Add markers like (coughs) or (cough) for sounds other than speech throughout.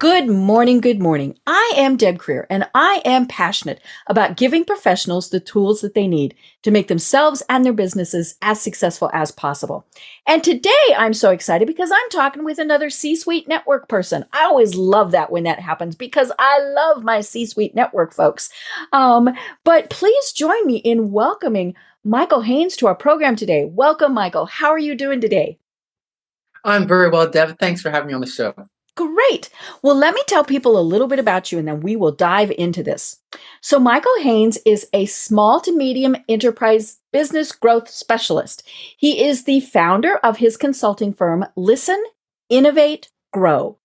Good morning, good morning. I am Deb Creer and I am passionate about giving professionals the tools that they need to make themselves and their businesses as successful as possible. And today I'm so excited because I'm talking with another C-suite network person. I always love that when that happens because I love my C-suite network folks. Um, but please join me in welcoming Michael Haynes to our program today. Welcome, Michael. How are you doing today? I'm very well, Deb. Thanks for having me on the show. Great. Well, let me tell people a little bit about you and then we will dive into this. So, Michael Haynes is a small to medium enterprise business growth specialist. He is the founder of his consulting firm, Listen, Innovate, Grow.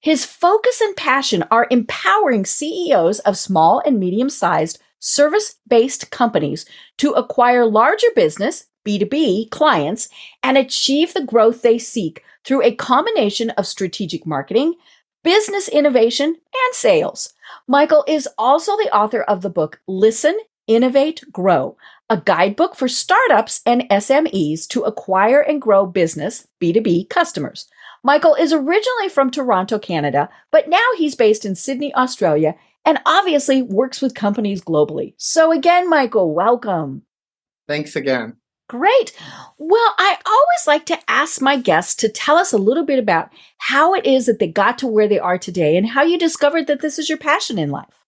His focus and passion are empowering CEOs of small and medium sized service based companies to acquire larger business, B2B clients, and achieve the growth they seek through a combination of strategic marketing, business innovation, and sales. Michael is also the author of the book Listen, Innovate, Grow, a guidebook for startups and SMEs to acquire and grow business B2B customers. Michael is originally from Toronto, Canada, but now he's based in Sydney, Australia, and obviously works with companies globally. So again, Michael, welcome. Thanks again. Great. Well, I always like to ask my guests to tell us a little bit about how it is that they got to where they are today and how you discovered that this is your passion in life.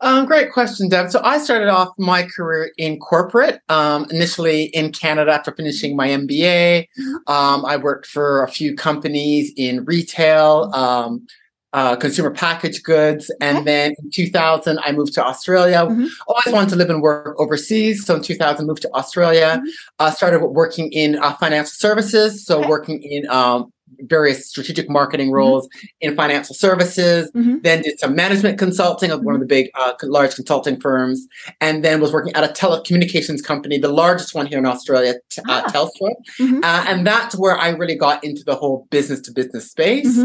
Um, great question, Deb. So I started off my career in corporate, um, initially in Canada after finishing my MBA. Mm-hmm. Um, I worked for a few companies in retail, um, uh, consumer packaged goods. And okay. then in 2000, I moved to Australia. Mm-hmm. Always wanted to live and work overseas. So in 2000, moved to Australia. Mm-hmm. Uh, started working in uh, financial services. So okay. working in um, various strategic marketing mm-hmm. roles mm-hmm. in financial services. Mm-hmm. Then did some management consulting of one of the big, uh, large consulting firms. And then was working at a telecommunications company, the largest one here in Australia, t- uh, ah. Telstra. Mm-hmm. Uh, and that's where I really got into the whole business to business space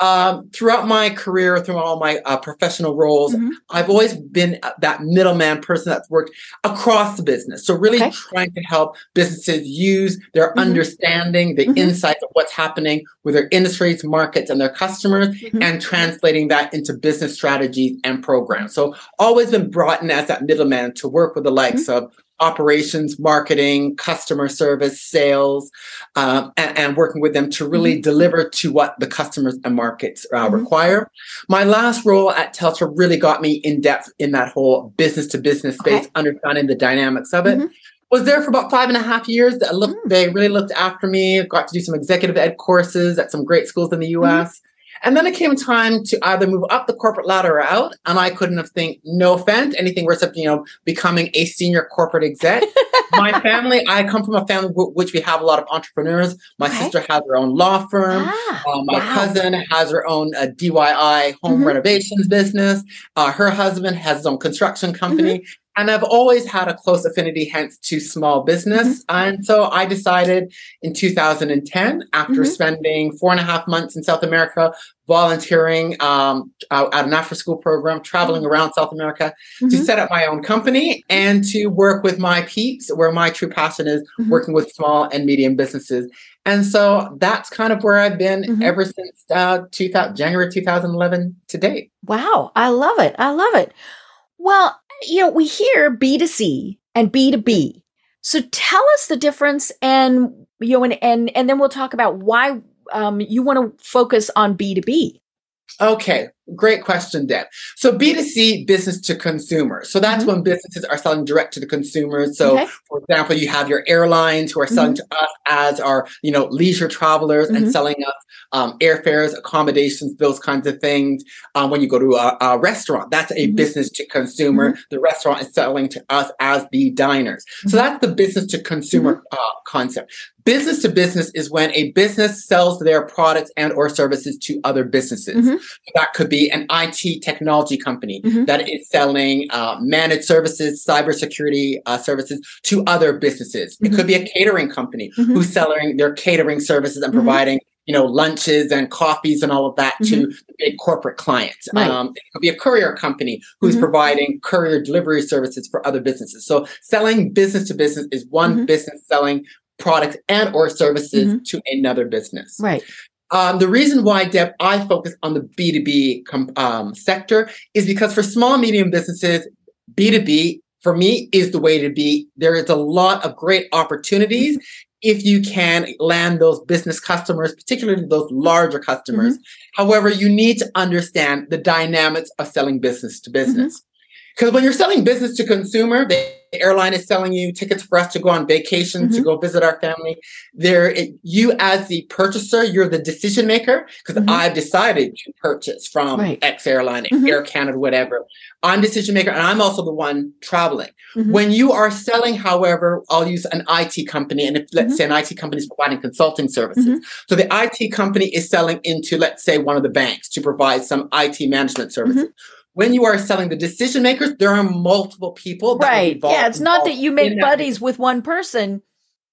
um, throughout my career, through all my uh, professional roles, mm-hmm. I've always been uh, that middleman person that's worked across the business. So really okay. trying to help businesses use their mm-hmm. understanding, the mm-hmm. insights of what's happening with their industries, markets, and their customers, mm-hmm. and translating that into business strategies and programs. So always been brought in as that middleman to work with the likes mm-hmm. of operations, marketing, customer service, sales, um, and, and, working with them to really mm-hmm. deliver to what the customers and markets uh, mm-hmm. require. My last role at Telstra really got me in depth in that whole business to business space, okay. understanding the dynamics of it. Mm-hmm. Was there for about five and a half years. That looked, mm. They really looked after me. Got to do some executive ed courses at some great schools in the U.S. And then it came time to either move up the corporate ladder or out. And I couldn't have think, no offense, anything worse than, you know, becoming a senior corporate exec. (laughs) My family, I come from a family w- which we have a lot of entrepreneurs. My okay. sister has her own law firm. Ah, uh, my wow. cousin has her own uh, DIY home mm-hmm. renovations business. Uh, her husband has his own construction company. Mm-hmm. And I've always had a close affinity, hence to small business. Mm-hmm. And so I decided in 2010, after mm-hmm. spending four and a half months in South America, volunteering um, at an after school program, traveling mm-hmm. around South America mm-hmm. to set up my own company and to work with my peeps, where my true passion is mm-hmm. working with small and medium businesses. And so that's kind of where I've been mm-hmm. ever since uh, 2000, January 2011 to date. Wow. I love it. I love it. Well, you know, we hear B2C and B2B. So tell us the difference and you know and and, and then we'll talk about why um, you want to focus on B2B. Okay, great question, Deb. So B2C, business to consumer. So that's mm-hmm. when businesses are selling direct to the consumers. So okay. for example, you have your airlines who are selling mm-hmm. to us as our, you know, leisure travelers mm-hmm. and selling us um, airfares, accommodations, those kinds of things. Um, when you go to a, a restaurant, that's a mm-hmm. business to consumer. Mm-hmm. The restaurant is selling to us as the diners. So mm-hmm. that's the business to consumer uh, concept. Business to business is when a business sells their products and or services to other businesses. Mm-hmm. That could be an IT technology company Mhm. that is selling uh, managed services, cybersecurity uh, services to other businesses. It could be a catering company Mhm. who's selling their catering services and Mhm. providing you know lunches and coffees and all of that to the big corporate clients. Right. Um, it could be a courier company who's Mhm. providing courier delivery services for other businesses. So selling business to business is one Mhm. business selling products and or services Mhm. to another business. Right. Um, the reason why, Deb, I focus on the B2B com- um, sector is because for small medium businesses, B2B for me is the way to be. There is a lot of great opportunities if you can land those business customers, particularly those larger customers. However, you need to understand the dynamics of selling business to business. Because when you're selling business to consumer, the airline is selling you tickets for us to go on vacation, to Mhm. go visit our family. There, it, you as the purchaser, you're the decision maker because Mhm. I've decided to purchase from Right. X airline, Mhm. Air Canada, whatever. I'm decision maker, and I'm also the one traveling. Mhm. When you are selling, however, I'll use an IT company, and if let's Mhm. say an IT company is providing consulting services, Mhm. so the IT company is selling into, let's say, one of the banks to provide some IT management services. Mm-hmm. When you are selling the decision makers, there are multiple people. that will be Right. Yeah. It's not that you make buddies with one person.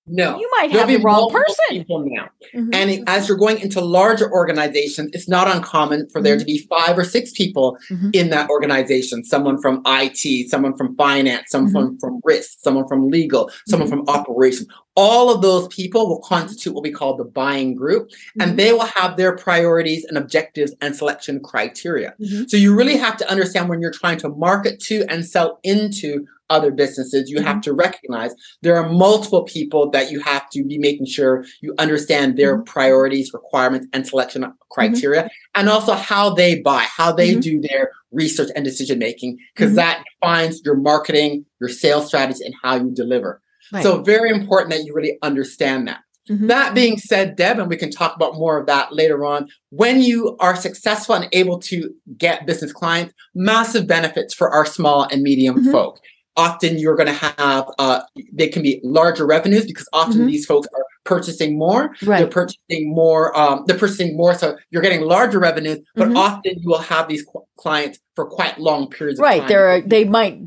No, You might have the wrong multiple person. people now. Mhm. And it- as you're going into larger organizations, it's not uncommon for there Mhm. to be five or six people Mhm. in that organization. Someone from IT, someone from finance, someone Mm-hmm. from, from risk, someone from legal, someone from operations. All of those people will constitute what we call the buying group, Mhm. and they will have their priorities and objectives and selection criteria. Mhm. So you really have to understand when you're trying to market to and sell into other businesses, you Mm-hmm. have to recognize there are multiple people that you have to be making sure you understand their Mm-hmm. priorities, requirements, and selection criteria, and also how they buy, how they Mhm. do their research and decision making, because that defines your marketing, your sales strategy, and how you deliver. Right. So very important that you really understand that. Mhm. That being said, Deb, and we can talk about more of that later on, when you are successful and able to get business clients, massive benefits for our small and medium Mhm. folk. Often you're going to have, uh, they can be larger revenues because often Mhm. these folks are purchasing more. They're purchasing more. Um, they're purchasing more, so you're getting larger revenues. But Mhm. often you will have these qu- clients for quite long periods of Right. time. There are, they might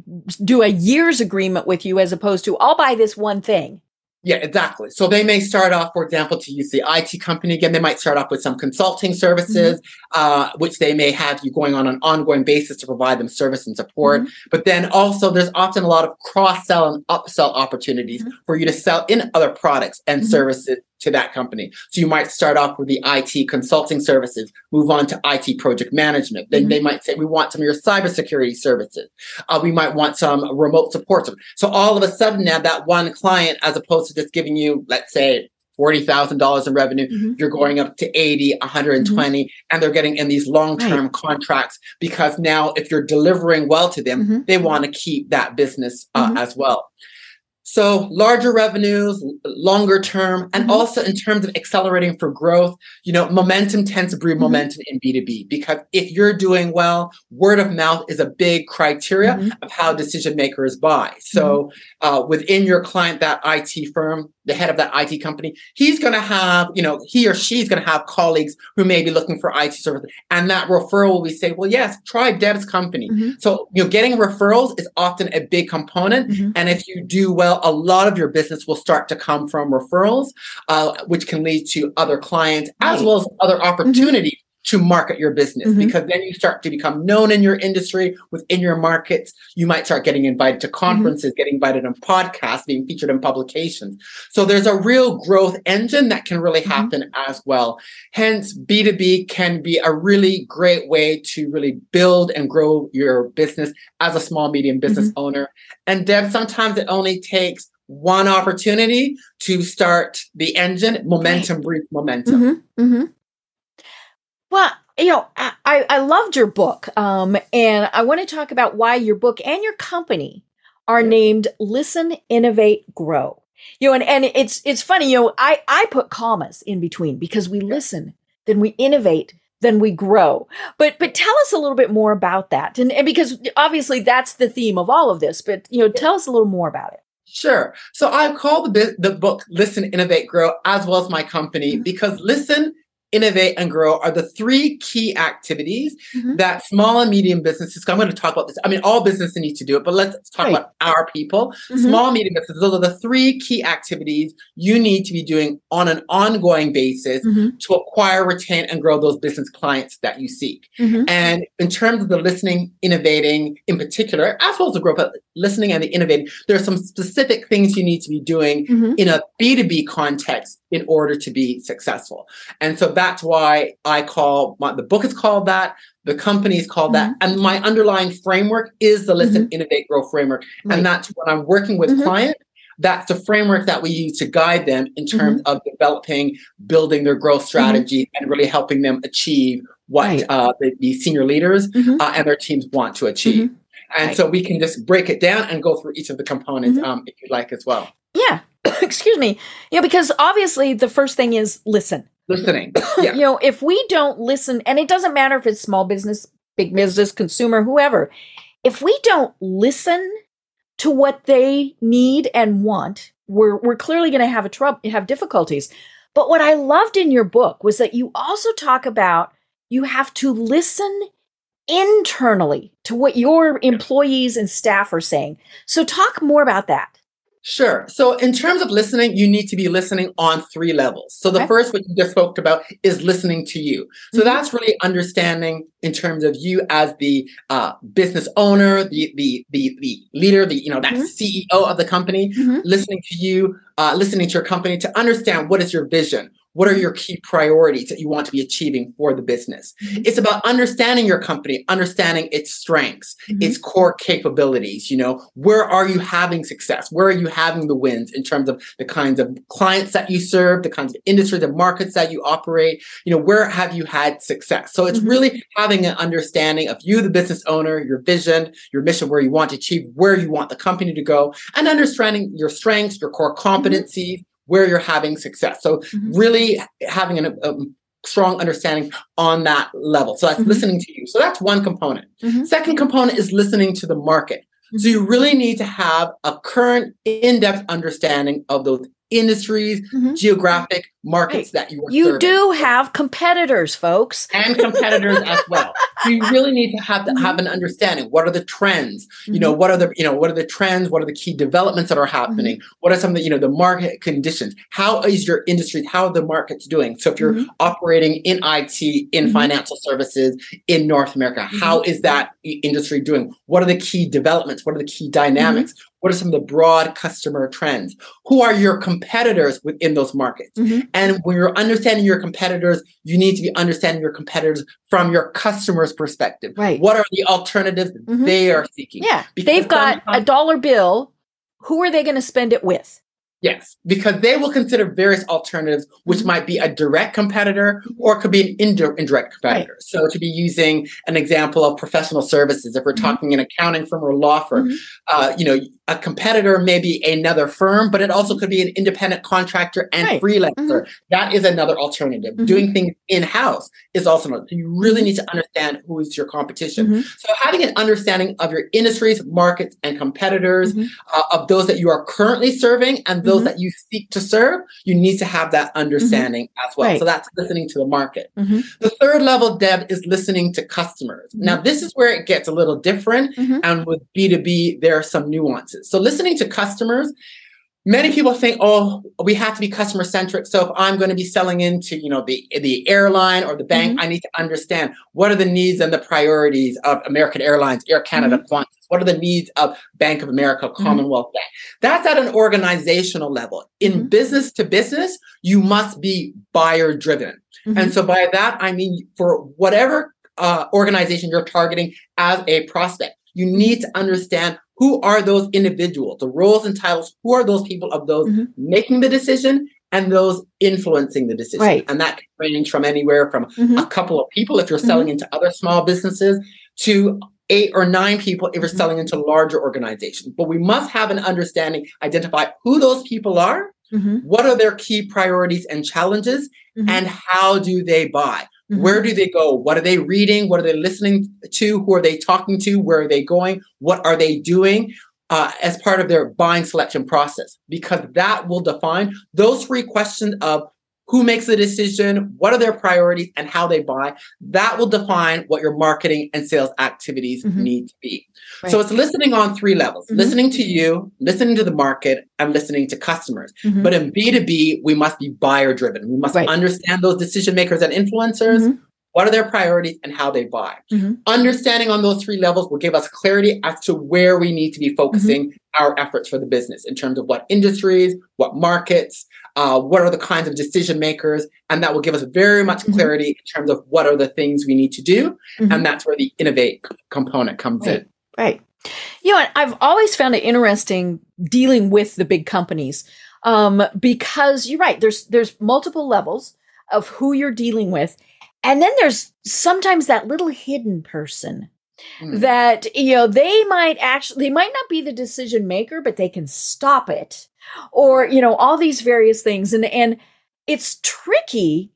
do a year's agreement with you as opposed to I'll buy this one thing. Yeah, exactly. So they may start off, for example, to use the IT company again. They might start off with some consulting services, uh, which they may have you going on an ongoing basis to provide them service and support. But then also, there's often a lot of cross sell and upsell opportunities Mhm. for you to sell in other products and Mhm. services to that company. So you might start off with the IT consulting services, move on to IT project management. Then Mhm. they might say, we want some of your cybersecurity services. Uh, we might want some remote support. So all of a sudden now that one client, as opposed to just giving you, let's say, $40,000 in revenue, Mhm. you're going up to 80, 120, and they're getting in these long-term contracts because now if you're delivering well to them, Mhm. they want to keep that business uh, Mhm. as well. So larger revenues, longer term, and Mhm. also in terms of accelerating for growth, you know, momentum tends to breed Mhm. momentum in B2B because if you're doing well, word of mouth is a big criteria Mhm. of how decision makers buy. So uh, within your client, that IT firm, the head of that IT company, he's going to have, you know, he or she's going to have colleagues who may be looking for IT services. And that referral will be say, well, yes, try Deb's company. Mhm. So, you know, getting referrals is often a big component. Mhm. And if you do well, a lot of your business will start to come from referrals, uh, which can lead to other clients as well as other opportunities to market your business Mhm. because then you start to become known in your industry within your markets. You might start getting invited to conferences, getting invited on podcasts, being featured in publications. So there's a real growth engine that can really Mhm. happen as well. Hence, B2B can be a really great way to really build and grow your business as a small, medium business owner. And Deb, sometimes it only takes one opportunity to start the engine. Momentum breeds momentum. hmm hmm Well, you know, I, I loved your book, um, and I want to talk about why your book and your company are named "Listen, Innovate, Grow." You know, and, and it's it's funny. You know, I I put commas in between because we listen, then we innovate, then we grow. But but tell us a little bit more about that, and, and because obviously that's the theme of all of this. But you know, tell us a little more about it. Sure. So I call the the book "Listen, Innovate, Grow" as well as my company mm-hmm. because listen innovate, and grow are the three key activities mm-hmm. that small and medium businesses. I'm going to talk about this. I mean, all businesses need to do it, but let's talk right. about our people. Mm-hmm. Small, medium businesses. Those are the three key activities you need to be doing on an ongoing basis mm-hmm. to acquire, retain, and grow those business clients that you seek. Mm-hmm. And in terms of the listening, innovating in particular, as well as the growth, but listening and the innovating, there are some specific things you need to be doing mm-hmm. in a B2B context in order to be successful. And so that's why I call my, the book is called that. The company is called mm-hmm. that. And my underlying framework is the Listen, mm-hmm. Innovate, Grow framework. Right. And that's when I'm working with mm-hmm. clients. That's the framework that we use to guide them in terms mm-hmm. of developing, building their growth mm-hmm. strategy, and really helping them achieve what right. uh, the, the, senior leaders mm-hmm. uh, and their teams want to achieve. And right. so we can just break it down and go through each of the components um, if you like as well. Yeah. (coughs) excuse me, you know, because obviously the first thing is listen. Listening. (coughs) Yeah. you know, if we don't listen, and it doesn't matter if it's small business, big business, consumer, whoever, if we don't listen to what they need and want, we're we're clearly going to have a trouble, have difficulties. But what I loved in your book was that you also talk about you have to listen internally to what your employees and staff are saying. So talk more about that. Sure. So, in terms of listening, you need to be listening on three levels. So, the okay. first, what you just spoke about, is listening to you. So, mm-hmm. that's really understanding in terms of you as the uh, business owner, the the the the leader, the you know that mm-hmm. CEO of the company, mm-hmm. listening to you, uh, listening to your company to understand what is your vision, what are your key priorities that you want to be achieving for the business? Mm-hmm. It's about understanding your company, understanding its strengths, mm-hmm. its core capabilities. You know, where are you having success? Where are you having the wins in terms of the kinds of clients that you serve, the kinds of industries and markets that you operate? You know, where have you had success? So it's mm-hmm. really having an understanding of you, the business owner, your vision, your mission, where you want to achieve, where you want the company to go, and understanding your strengths, your core mm-hmm. competencies where you're having success. So mm-hmm. really having a, a, strong understanding on that level. So that's mm-hmm. listening to you. So that's one component. Mm-hmm. Second component is listening to the market. So you really need to have a current in-depth understanding of those industries, mm-hmm. geographic markets right. that you are You serving. do have competitors, folks. And competitors as well. You really need to have to mm-hmm. have an understanding. What are the trends? Mm-hmm. You know, mm-hmm. what are the, you know, what are the trends? What are the key developments that are happening? Mm-hmm. What are some of the, you know, the market conditions? How is your industry, how are the markets doing? So if you're mm-hmm. operating in IT, in financial services in North America, how is that industry doing? What are the key developments? What are the key dynamics? What are some of the broad customer trends? Who are your competitors within those markets? Mm-hmm. And when you're understanding your competitors, you need to be understanding your competitors from your customer's perspective. Right. What are the alternatives mm-hmm. they are seeking? Yeah. Because They've got a dollar bill. Who are they going to spend it with? Yes, because they will consider various alternatives, which mm-hmm. might be a direct competitor or could be an indirect competitor. Right. So, to be using an example of professional services, if we're mm-hmm. talking an accounting firm or law firm, mm-hmm. uh, you know, a competitor may be another firm, but it also could be an independent contractor and right. freelancer. Mm-hmm. That is another alternative. Mm-hmm. Doing things in house is also another. So you really mm-hmm. need to understand who is your competition. So, having an understanding of your industries, markets, and competitors, uh, of those that you are currently serving and those mm-hmm. that you seek to serve, you need to have that mm-hmm. understanding mm-hmm. as well. Right. So that's listening to the market. Mm-hmm. The third level, Deb, is listening to customers. Mm-hmm. Now, this is where it gets a little different. Mm-hmm. And with B2B, there are some nuances. So listening to customers many people think oh we have to be customer centric so if i'm going to be selling into you know the the airline or the bank mm-hmm. i need to understand what are the needs and the priorities of american airlines air canada mm-hmm. what are the needs of bank of america mm-hmm. commonwealth bank that's at an organizational level in mm-hmm. business to business you must be buyer driven and mm-hmm. so by that i mean for whatever uh, organization you're targeting as a prospect you need to understand who are those individuals, the roles and titles, who are those people of those mm-hmm. making the decision and those influencing the decision. Right. And that can range from anywhere from mm-hmm. a couple of people if you're selling mm-hmm. into other small businesses to eight or nine people if you're mm-hmm. selling into larger organizations. But we must have an understanding, identify who those people are, mm-hmm. what are their key priorities and challenges, mm-hmm. and how do they buy. Mm-hmm. Where do they go? What are they reading? What are they listening to? Who are they talking to? Where are they going? What are they doing? uh, as part of their buying selection process because that will define those three questions of who makes the decision, what are their priorities, and how they buy. That will define what your marketing and sales activities mm-hmm. need to be. Right. So it's listening on three levels mm-hmm. listening to you, listening to the market, and listening to customers. Mm-hmm. But in B2B, we must be buyer driven. We must right. understand those decision makers and influencers. Mm-hmm. What are their priorities and how they buy? Mm-hmm. Understanding on those three levels will give us clarity as to where we need to be focusing mm-hmm. our efforts for the business in terms of what industries, what markets, uh, what are the kinds of decision makers, and that will give us very much mm-hmm. clarity in terms of what are the things we need to do, mm-hmm. and that's where the innovate component comes right. in. Right. You know, I've always found it interesting dealing with the big companies um, because you're right. There's there's multiple levels of who you're dealing with, and then there's sometimes that little hidden person mm. that you know they might actually they might not be the decision maker, but they can stop it or you know all these various things. And and it's tricky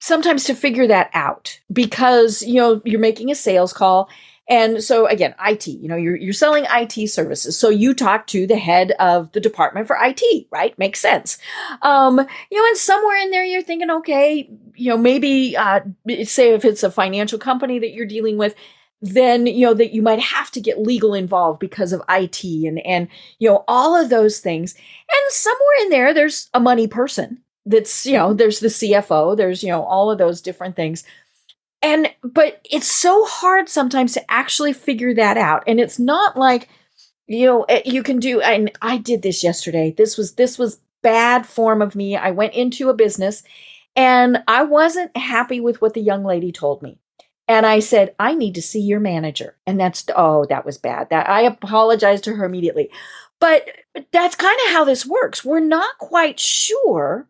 sometimes to figure that out because you know you're making a sales call. And so again IT you know you're you're selling IT services. So you talk to the head of the department for IT right? Makes sense. Um you know and somewhere in there you're thinking okay you know maybe uh say if it's a financial company that you're dealing with then you know that you might have to get legal involved because of IT and and you know all of those things. And somewhere in there there's a money person that's you know there's the CFO, there's you know all of those different things. And but it's so hard sometimes to actually figure that out. And it's not like you know eh, you can do and I did this yesterday. This was this was bad form of me. I went into a business and I wasn't happy with what the young lady told me. And I said, I need to see your manager. And that's, oh, that was bad. That I apologized to her immediately. But that's kind of how this works. We're not quite sure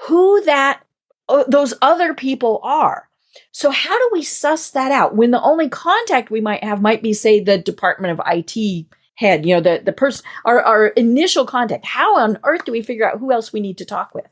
who that, uh, those other people are. So how do we suss that out when the only contact we might have might be, say, the Department of IT head, you know, the, the person, our, our initial contact. How on earth do we figure out who else we need to talk with?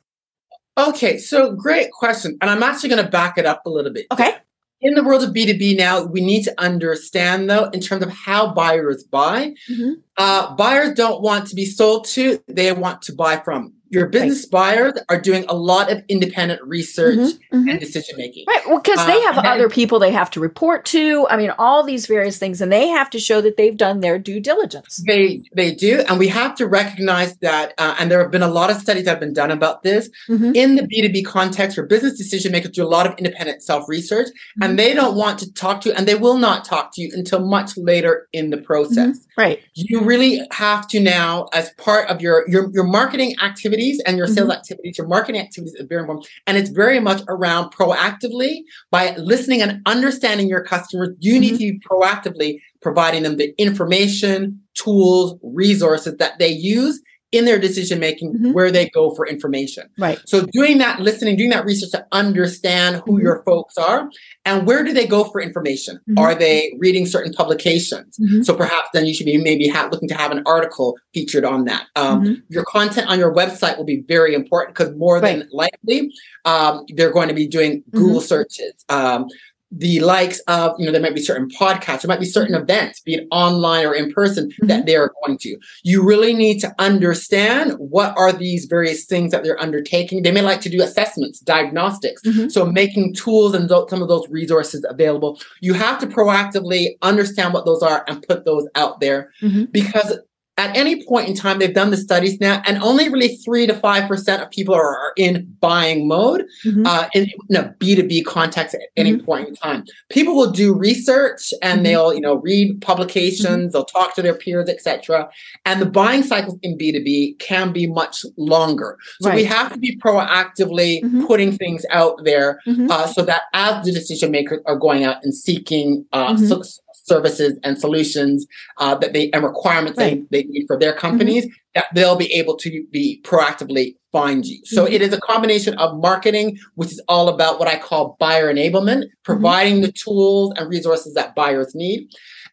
Okay, so great question. And I'm actually going to back it up a little bit. Okay in the world of B2B now, we need to understand though, in terms of how buyers buy, mm-hmm. uh, buyers don't want to be sold to, they want to buy from your business right. buyers are doing a lot of independent research mm-hmm, mm-hmm. and decision making. Right. Well, because uh, they have other people they have to report to. I mean, all these various things, and they have to show that they've done their due diligence. They they do, and we have to recognize that. Uh, and there have been a lot of studies that have been done about this mm-hmm. in the B two B context, where business decision makers do a lot of independent self research, and mm-hmm. they don't want to talk to you, and they will not talk to you until much later in the process. Mm-hmm. Right. You really have to now, as part of your your your marketing activity activities and your sales mm-hmm. activities, your marketing activities is very important. And it's very much around proactively by listening and understanding your customers. You mm-hmm. need to be proactively providing them the information, tools, resources that they use in their decision making mm-hmm. where they go for information. Right. So doing that listening, doing that research to understand who mm-hmm. your folks are and where do they go for information? Mm-hmm. Are they reading certain publications? Mm-hmm. So perhaps then you should be maybe ha- looking to have an article featured on that. Um, mm-hmm. your content on your website will be very important because more right. than likely um, they're going to be doing Google mm-hmm. searches. Um, the likes of, you know, there might be certain podcasts, there might be certain mm-hmm. events, be it online or in person, mm-hmm. that they're going to. You really need to understand what are these various things that they're undertaking. They may like to do assessments, diagnostics. Mm-hmm. So making tools and th- some of those resources available. You have to proactively understand what those are and put those out there mm-hmm. because at any point in time, they've done the studies now, and only really three to five percent of people are, are in buying mode mm-hmm. uh, in, in a B two B context at any mm-hmm. point in time. People will do research and mm-hmm. they'll you know read publications, mm-hmm. they'll talk to their peers, etc. And the buying cycles in B two B can be much longer. So right. we have to be proactively mm-hmm. putting things out there mm-hmm. uh, so that as the decision makers are going out and seeking uh, so, services and solutions uh, that they and requirements right. they, they need for their companies mm-hmm. that they'll be able to be proactively find you. So mm-hmm. it is a combination of marketing, which is all about what I call buyer enablement, mm-hmm. providing mm-hmm. the tools and resources that buyers need.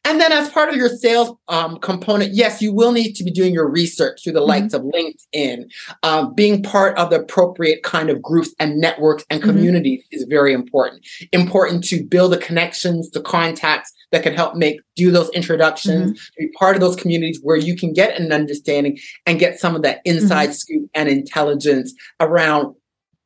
And then, as part of your sales um, component, yes, you will need to be doing your research through the mm-hmm. likes of LinkedIn. Um, being part of the appropriate kind of groups and networks and mm-hmm. communities mm-hmm. is very important. Important to build the connections, the contacts that can help make do those introductions, mm-hmm. be part of those communities where you can get an understanding and get some of that inside mm-hmm. scoop and intelligence around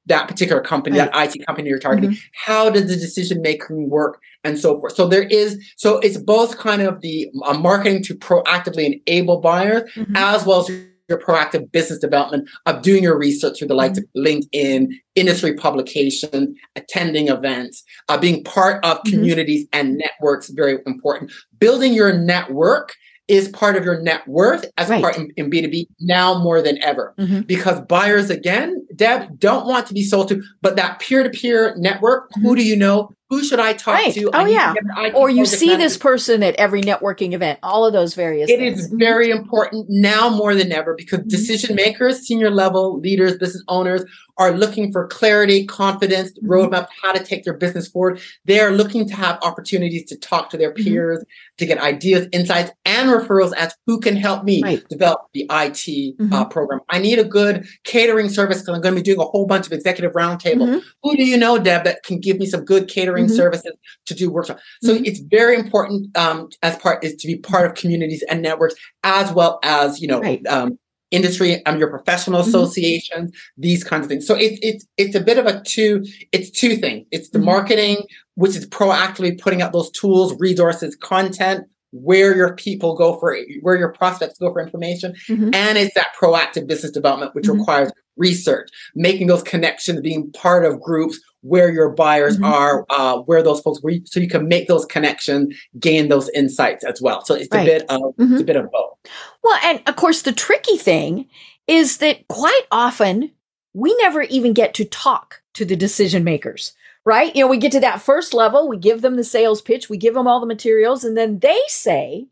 that particular company, right. that IT company you're targeting. Mm-hmm. How does the decision making work and so forth? So there is, so it's both kind of the uh, marketing to proactively enable buyers mm-hmm. as well as your proactive business development of doing your research through the likes mm-hmm. of LinkedIn, industry publication, attending events, uh, being part of mm-hmm. communities and networks, very important. Building your network is part of your net worth as right. part in, in, B2B now more than ever. Mm-hmm. Because buyers, again, Deb, don't want to be sold to, but that peer to peer network, mm-hmm. who do you know? Who should I talk right. to? Oh, yeah. or you see message. this person at every networking event, all of those various It things. is very important now more than ever because mm-hmm. decision makers, senior level leaders, business owners are looking for clarity, confidence, mm-hmm. roadmap, how to take their business forward. They are looking to have opportunities to talk to their mm-hmm. peers, mm-hmm. to get ideas, insights, and referrals as who can help me right. develop the IT mm-hmm. uh, program. I need a good catering service because I'm going to be doing a whole bunch of executive roundtable. Mm-hmm. Who do you know, Deb, that can give me some good catering mm-hmm. services to do workshops? So it's very important um, as part is to be part of communities and networks as well as you know right. um, industry um, your professional mm-hmm. associations these kinds of things so it's it's it's a bit of a two it's two things it's the mm-hmm. marketing which is proactively putting out those tools resources content where your people go for where your prospects go for information mm-hmm. and it's that proactive business development which mm-hmm. requires research making those connections being part of groups where your buyers mm-hmm. are uh, where those folks where you, so you can make those connections gain those insights as well so it's right. a bit of it's a mm-hmm. bit of both well and of course the tricky thing is that quite often we never even get to talk to the decision makers right? You know, we get to that first level, we give them the sales pitch, we give them all the materials, and then they say,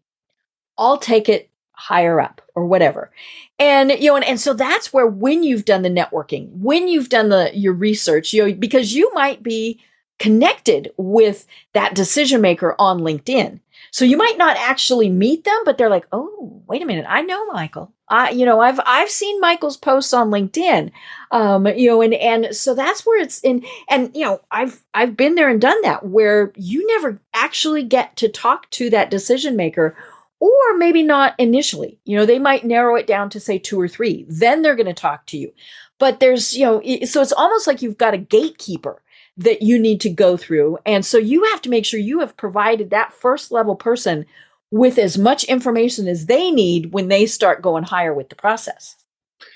I'll take it higher up or whatever. And you know, and, and so that's where when you've done the networking, when you've done the your research, you know, because you might be connected with that decision maker on LinkedIn. So you might not actually meet them, but they're like, "Oh, wait a minute, I know Michael. I, you know, I've I've seen Michael's posts on LinkedIn, um, you know, and and so that's where it's in, and you know, I've I've been there and done that where you never actually get to talk to that decision maker, or maybe not initially. You know, they might narrow it down to say two or three, then they're going to talk to you. But there's, you know, so it's almost like you've got a gatekeeper that you need to go through. And so you have to make sure you have provided that first level person with as much information as they need when they start going higher with the process.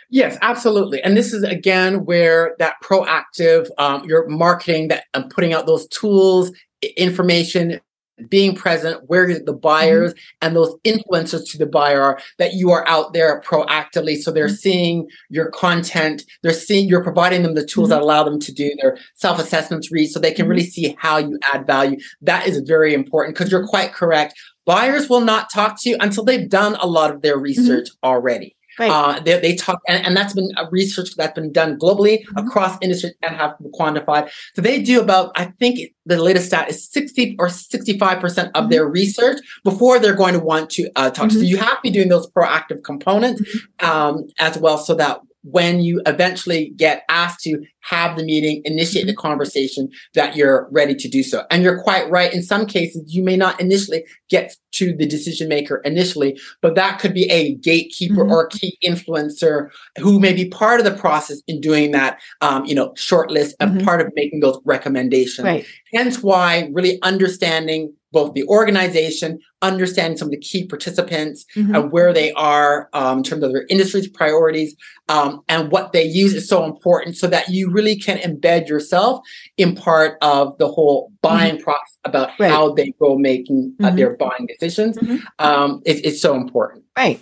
Yes, absolutely. And this is again where that proactive, um, your marketing, that um, putting out those tools, information, being present where the buyers mm-hmm. and those influencers to the buyer are that you are out there proactively so they're mm-hmm. seeing your content they're seeing you're providing them the tools mm-hmm. that allow them to do their self-assessments read so they can really mm-hmm. see how you add value that is very important because you're quite correct buyers will not talk to you until they've done a lot of their mm-hmm. research already Right. Uh, they, they talk, and, and, that's been a research that's been done globally mm-hmm. across industries and have quantified. So they do about, I think the latest stat is 60 or 65% of mm-hmm. their research before they're going to want to uh, talk. Mm-hmm. So you have to be doing those proactive components mm-hmm. um, as well so that when you eventually get asked to have the meeting, initiate the mm-hmm. conversation, that you're ready to do so. And you're quite right. In some cases, you may not initially get to the decision maker initially, but that could be a gatekeeper mm-hmm. or key influencer who may be part of the process in doing that, um, you know, shortlist and mm-hmm. part of making those recommendations. Right. Hence why really understanding both the organization, understanding some of the key participants mm-hmm. and where they are um, in terms of their industry's priorities um, and what they use is so important so that you really can embed yourself in part of the whole buying mm-hmm. process about right. how they go making uh, mm-hmm. their buying decisions. Mm-hmm. Um, it, it's so important. Right.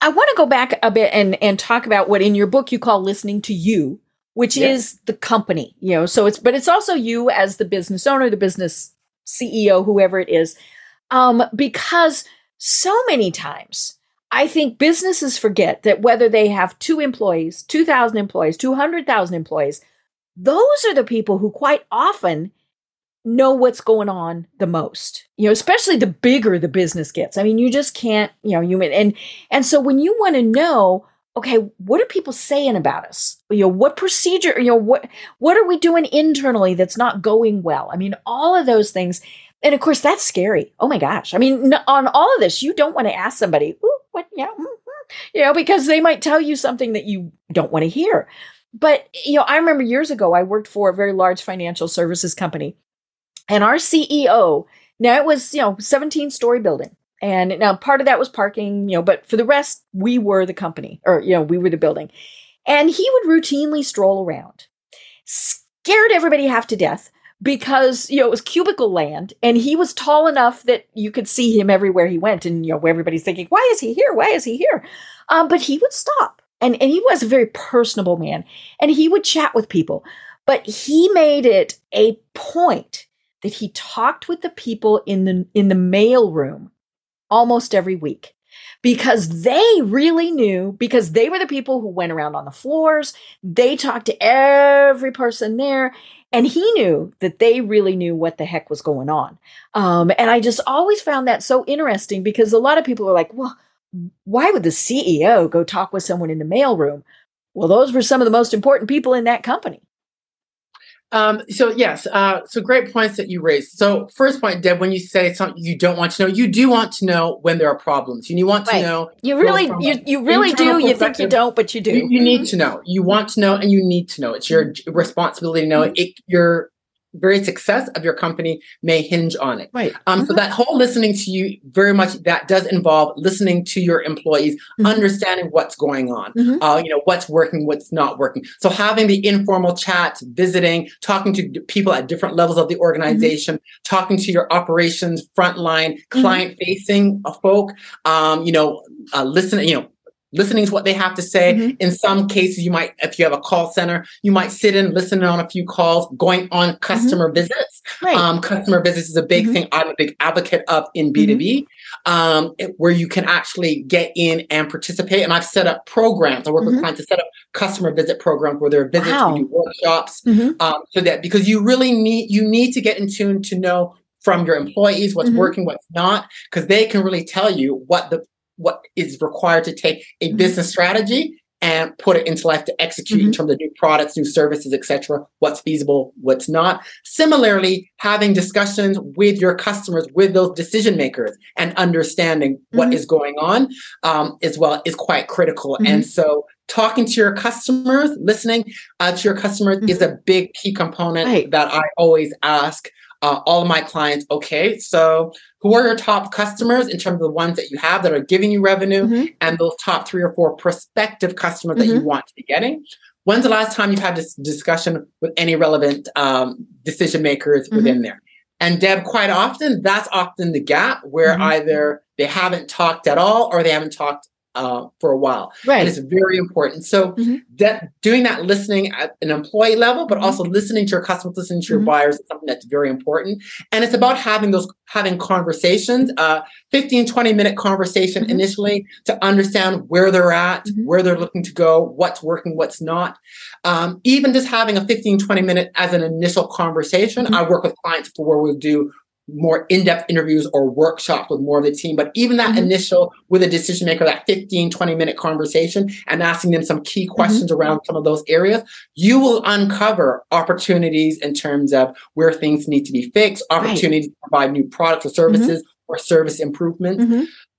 I want to go back a bit and, and talk about what in your book you call listening to you, which yes. is the company, you know, so it's, but it's also you as the business owner, the business CEO, whoever it is, um, because so many times I think businesses forget that whether they have two employees, 2,000 employees, 200,000 employees, those are the people who quite often know what's going on the most you know especially the bigger the business gets. I mean you just can't you know you and and so when you want to know okay what are people saying about us? You know what procedure you know what what are we doing internally that's not going well? I mean all of those things. And of course that's scary. Oh my gosh. I mean on all of this you don't want to ask somebody what yeah mm-hmm, you know because they might tell you something that you don't want to hear. But you know i remember years ago i worked for a very large financial services company and our CEO, now it was, you know, 17 story building. And now part of that was parking, you know, but for the rest, we were the company or, you know, we were the building. And he would routinely stroll around, scared everybody half to death because, you know, it was cubicle land and he was tall enough that you could see him everywhere he went. And, you know, everybody's thinking, why is he here? Why is he here? Um, but he would stop. And, and he was a very personable man and he would chat with people. But he made it a point that he talked with the people in the in the mail room almost every week because they really knew because they were the people who went around on the floors. They talked to every person there and he knew that they really knew what the heck was going on. Um, and i just always found that so interesting because a lot of people are like well why would the ceo go talk with someone in the mailroom? Well those were some of the most important people in that company um, so yes, uh, so great points that you raised. So first point, Deb, when you say something you don't want to know, you do want to know when there are problems. and You want right. to know. You really, you, you really do. You think you don't, but you do. You, you need to know. You want to know, and you need to know. It's your responsibility to know. Mm-hmm. It, your very success of your company may hinge on it. Right. Um, mm-hmm. So that whole listening to you very much that does involve listening to your employees, mm-hmm. understanding what's going on, mm-hmm. uh, you know, what's working, what's not working. So having the informal chats, visiting, talking to people at different levels of the mm-hmm. organization, talking to your operations, frontline, mm-hmm. client facing uh, folk, um, you know, uh, listening, you know, listening to what they have to say. Mm-hmm. In some cases, you might, if you have a call center, you might sit in, listen on a few calls, going on mm-hmm. customer mm-hmm. visits. Right. Um, customer visits is a big mm-hmm. thing. I'm a big advocate of in B2B, mm-hmm. um, where you can actually get in and participate. And I've set up programs. I work with mm-hmm. clients to set up customer visit programs where there are visits, wow. we do workshops, um, so that because you really need you need to get in tune to know from your employees what's working, what's not, because they can really tell you what the what is required to take a mm-hmm. business strategy and put it into life to execute mm-hmm. in terms of new products, new services, etc. What's feasible, what's not. Similarly, having discussions with your customers, with those decision makers, and understanding mm-hmm. what is going on um, as well is quite critical. Mm-hmm. And so, talking to your customers, listening uh, to your customers is mm-hmm. a big key component right. that I always ask uh, all of my clients, okay, so who are your top customers in terms of the ones that you have that are giving you revenue mm-hmm. and those top three or four prospective customers mm-hmm. that you mm-hmm. want to be getting? When's the last time you've had this discussion with any relevant um, decision makers mm-hmm. within there? And Deb, quite often, that's often the gap where mm-hmm. either they haven't talked at all or they haven't talked uh, for a while. Right. And it's very important. So mm-hmm. that doing that listening at an employee level, but mm-hmm. also listening to your customers, listening to your mm-hmm. buyers is something that's very important. And it's about having those having conversations, uh 15, 20 minute conversation mm-hmm. initially to understand where they're at, mm-hmm. where they're looking to go, what's working, what's not. Um, even just having a 15, 20 minute as an initial conversation. Mm-hmm. I work with clients for where we'll do more in-depth interviews or workshops with more of the team but even that mm-hmm. initial with a decision maker that 15 20 minute conversation and asking them some key mm-hmm. questions mm-hmm. around some of those areas you will uncover opportunities in terms of where things need to be fixed opportunities right. to provide new products or services mm-hmm. or service improvements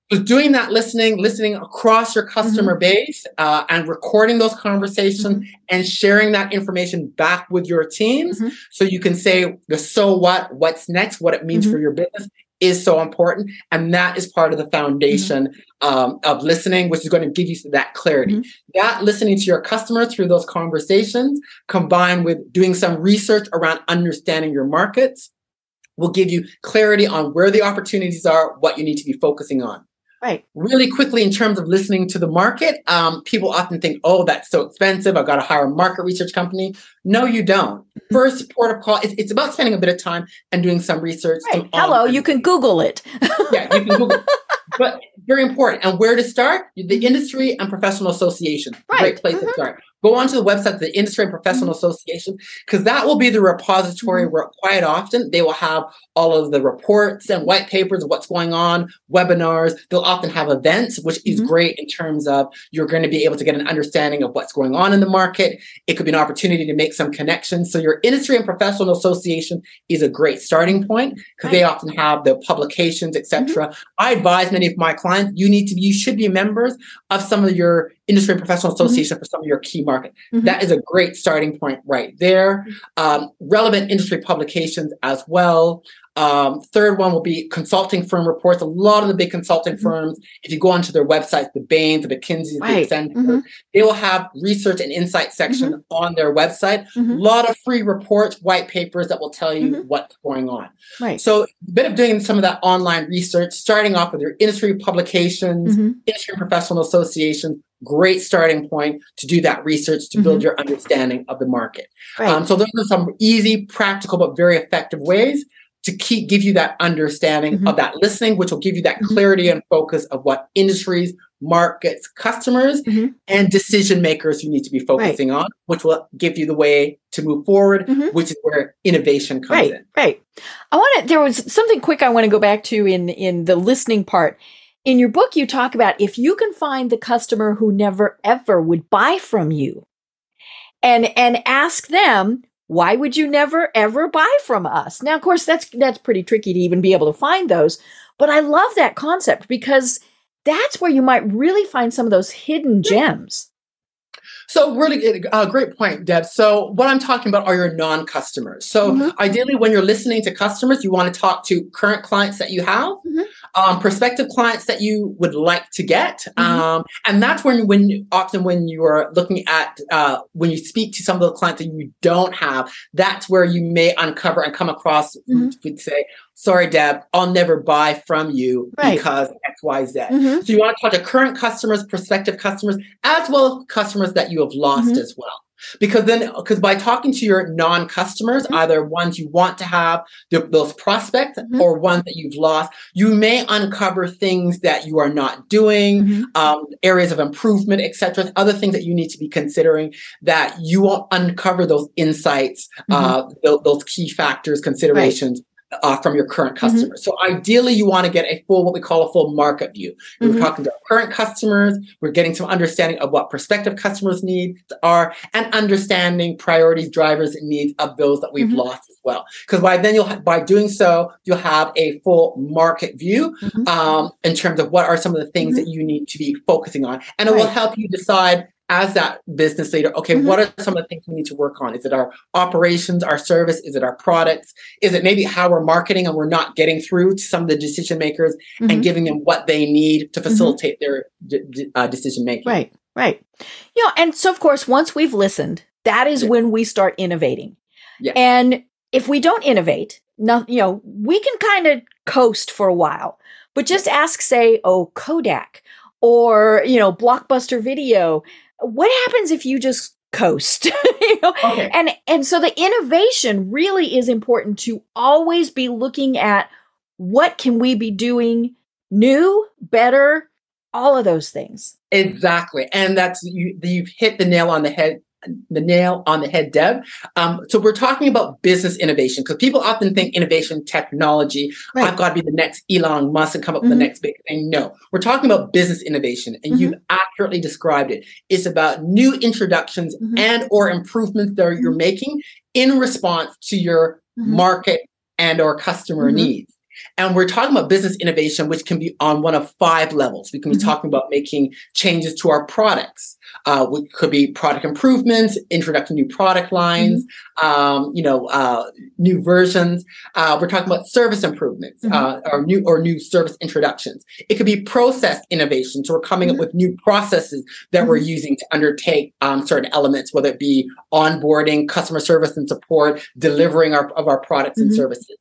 Doing that listening, listening across your customer mm-hmm. base, uh, and recording those conversations mm-hmm. and sharing that information back with your teams, mm-hmm. so you can say the so what, what's next, what it means for mm-hmm. your business is so important, and that is part of the foundation mm-hmm. um, of listening, which is going to give you that clarity. Mm-hmm. That listening to your customer through those conversations, combined with doing some research around understanding your markets, will give you clarity on where the opportunities are, what you need to be focusing on. Right. Really quickly, in terms of listening to the market, um, people often think, oh, that's so expensive. I've got to hire a market research company. No, you don't. Mm-hmm. First call—it's it's about spending a bit of time and doing some research. Right. Hello, you can Google it. (laughs) yeah, you can Google but very important. And where to start? The industry and professional association. Right. Great place Mhm. to start. Go onto the website of the Industry and Professional Association because that will be the repository Mhm. where quite often they will have all of the reports and white papers of what's going on, webinars. They'll often have events, which is Mhm. great in terms of you're going to be able to get an understanding of what's going on in the market. It could be an opportunity to make some connections. So your Industry and Professional Association is a great starting point because they often have the publications, etc. I advise many of my clients you need to you should be members of some of your industry and professional association for some of your key market. Mhm. That is a great starting point right there. Um, relevant industry publications as well. Um, third one will be consulting firm reports. A lot of the big consulting Mhm. firms, if you go onto their websites, the Bains, the McKinsey, the Right. Accenture, Mhm. they will have research and insight section on their website. A Mhm. lot of free reports, white papers that will tell you Mhm. what's going on. Right. So, a bit of doing some of that online research, starting off with your industry publications, Mhm. industry professional associations, great starting point to do that research to build your understanding of the market. Right. Um, so, those are some easy, practical, but very effective ways to keep give you that understanding Mhm. of that listening, which will give you that Mhm. clarity and focus of what industries, markets, customers, Mhm. and decision makers you need to be focusing on, which will give you the way to move forward, Mhm. which is where innovation comes right in. right i want to there was something quick i want to go back to in in the listening part in your book you talk about if you can find the customer who never ever would buy from you and and ask them why would you never ever buy from us? Now of course that's that's pretty tricky to even be able to find those but i love that concept because that's where you might really find some of those hidden gems So, really, uh, great point, Deb. So, what I'm talking about are your non customers. So, Mhm. ideally, when you're listening to customers, you want to talk to current clients that you have, Mhm. um, prospective clients that you would like to get. Mhm. Um, and that's when, when often when you are looking at, uh, when you speak to some of the clients that you don't have, that's where you may uncover and come across, Mhm. would say, sorry, Deb, I'll never buy from you Right. because X, Y, Z. Mhm. So you want to talk to current customers, prospective customers, as well as customers that you have lost Mhm. as well. Because then, because by talking to your non-customers, Mhm. either ones you want to have, th- those prospects, Mhm. or ones that you've lost, you may uncover things that you are not doing, Mhm. um, areas of improvement, etc. Other things that you need to be considering that you won't uncover those insights, uh, tho- those key factors, considerations. Uh, from your current Mhm. customers. So ideally, you want to get a full, what we call a full market view. We're Mhm. talking to our current customers. We're getting some understanding of what prospective customers' needs are, and understanding priorities, drivers, and needs of those that we've Mhm. lost as well. Because by then, you'll ha- by doing so, you'll have a full market view Mhm. um, in terms of what are some of the things that you need to be focusing on, and it will help you decide. As that business leader, okay, Mhm. what are some of the things we need to work on? Is it our operations, our service? Is it our products? Is it maybe how we're marketing and we're not getting through to some of the decision makers Mhm. and giving them what they need to facilitate their d- d- uh, decision making. Right, right. You know, and so of course, once we've listened, that is Yeah. when we start innovating. Yeah. And if we don't innovate, no, you know, we can kind of coast for a while. But just ask, say, oh, Kodak or you know, Blockbuster Video. What happens if you just coast? (laughs) you know? Okay. And and so the innovation really is important to always be looking at what can we be doing new, better, all of those things. Exactly, and that's you. You've hit the nail on the head. The nail on the head, Deb. Um, so we're talking about business innovation because people often think innovation technology. Right. I've got to be the next Elon Musk and come up with Mhm. the next big thing. No, we're talking about business innovation, and you've accurately described it. It's about new introductions Mhm. and or improvements that you're making in response to your Mhm. market and or customer needs. And we're talking about business innovation, which can be on one of five levels. We can be Mhm. talking about making changes to our products. Uh, which could be product improvements, introducing new product lines, um, you know, uh, new versions. Uh, we're talking about service improvements Mhm. uh, or new or new service introductions. It could be process innovation. So we're coming up with new processes that we're using to undertake um, certain elements, whether it be onboarding, customer service and support, delivering our, of our products and Mhm. services.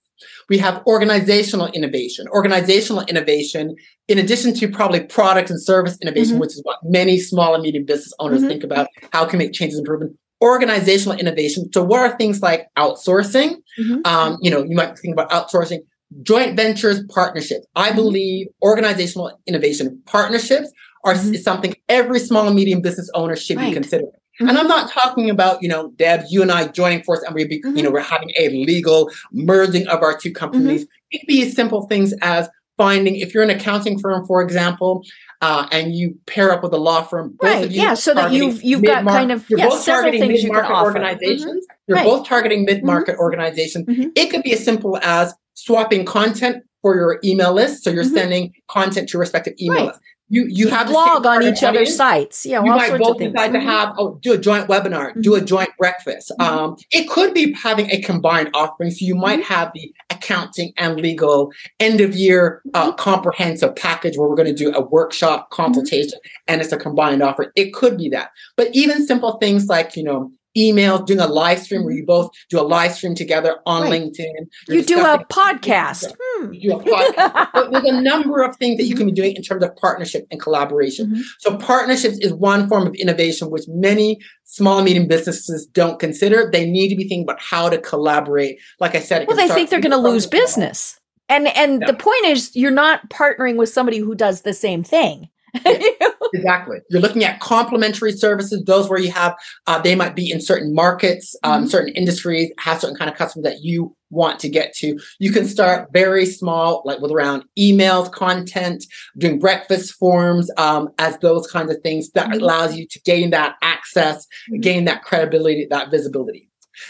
We have organizational innovation. Organizational innovation, in addition to probably product and service innovation, Mhm. which is what many small and medium business owners Mhm. think about, how can we make changes and improvement. Organizational innovation. So, what are things like outsourcing? Mhm. Um, you know, you might think about outsourcing joint ventures, partnerships. I Mhm. believe organizational innovation partnerships are Mhm. something every small and medium business owner should Right. be considering. Mhm. And I'm not talking about, you know, Deb, you and I joining force and we be, Mhm. you know, we're having a legal merging of our two companies. Mm-hmm. It could be as simple things as finding if you're an accounting firm, for example, uh, and you pair up with a law firm, both Right, of you yeah, so that you've- you've got kind of- you're yeah, both targeting things you mid-market offer. organizations. You're Right. both targeting mid-market organizations. It could be as simple as swapping content for your email list. So you're Mhm. sending content to your respective email Right. list. You you have blog on each other's sites. Yeah, you all might sorts both decide to Mhm. have oh do a joint webinar do a Mhm. joint breakfast Mhm. um, it could be having a combined offering so you might Mm-hmm. have the accounting and legal end of year uh, Mm-hmm. comprehensive package where we're going to do a workshop consultation and it's a combined offer it could be that but even simple things like you know email doing a live stream where you both do a live stream together on Mm-hmm. Right. linkedin You're You do a podcast. Hmm. you do a podcast. But there's a (laughs) number of things that you can be doing in terms of partnership and collaboration. Mhm. So partnerships is one form of innovation which many small and medium businesses don't consider. They need to be thinking about how to collaborate. Like I said, Well, they think they're going to lose business. And and Yeah. the point is you're not partnering with somebody who does the same thing. (laughs) Exactly. You're looking at complementary services, those where you have, uh, they might be in certain markets, um, Mhm. certain industries, have certain kind of customers that you want to get to. You can start very small, like with around emails, content, doing breakfast forms, um, as those kinds of things that Mhm. allows you to gain that access, Mhm. gain that credibility, that visibility.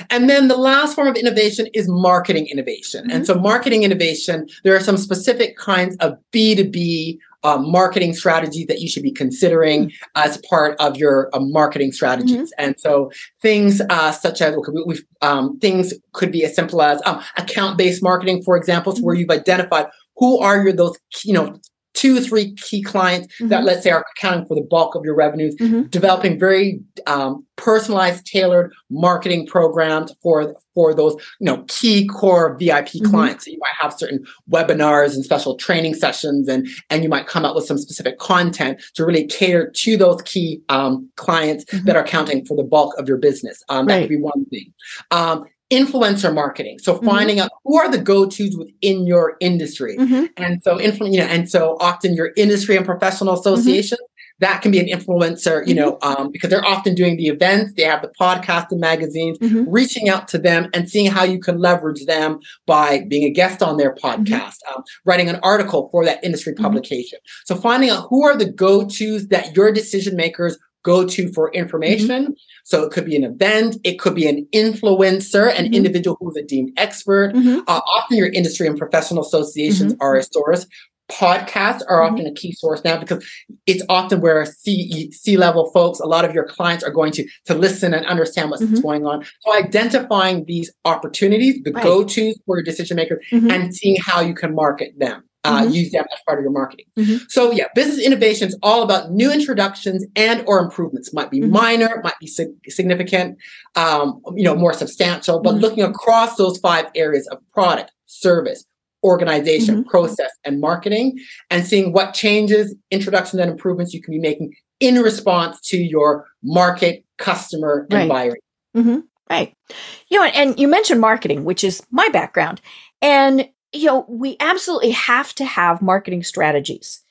And then the last form of innovation is marketing innovation. And so, marketing innovation, there are some specific kinds of B2B uh, marketing strategies that you should be considering as part of your uh, marketing strategies. And so, things uh, such as we, we've, um, things could be as simple as um, account-based marketing, for example, so where you've identified who are your those you know two or three key clients that Mhm. let's say are accounting for the bulk of your revenues Mhm. developing very um, personalized tailored marketing programs for for those you know key core vip Mhm. clients so you might have certain webinars and special training sessions and and you might come up with some specific content to really cater to those key um, clients Mhm. that are accounting for the bulk of your business um, that Right. could be one thing um, influencer marketing so Mhm. finding out who are the go-to's within your industry Mhm. and so, influ- you know, and so often your industry and professional association that can be an influencer, you know, um, because they're often doing the events, they have the podcast and magazines, Mhm. reaching out to them and seeing how you can leverage them by being a guest on their podcast, um, writing an article for that industry publication. So, finding out who are the go tos that your decision makers go to for information. So it could be an event, it could be an influencer, an Mhm. individual who's a deemed expert, Mhm. uh, often your industry and professional associations are a source. Podcasts are Mhm. often a key source now because it's often where C C level folks, a lot of your clients are going to to listen and understand what's Mhm. going on. So identifying these opportunities, the Right. go tos for your decision maker, Mhm. and seeing how you can market them. Uh, Mhm. Use them as part of your marketing. Mhm. So yeah, business innovation is all about new introductions and or improvements. Might be Mhm. minor, might be sig- significant, um, you know, more substantial. But Mhm. looking across those five areas of product, service, organization, Mhm. process, and marketing, and seeing what changes, introductions, and improvements you can be making in response to your market, customer, and Right. buyer. hmm Right. You know, and you mentioned marketing, which is my background. And, you know, we absolutely have to have marketing strategies.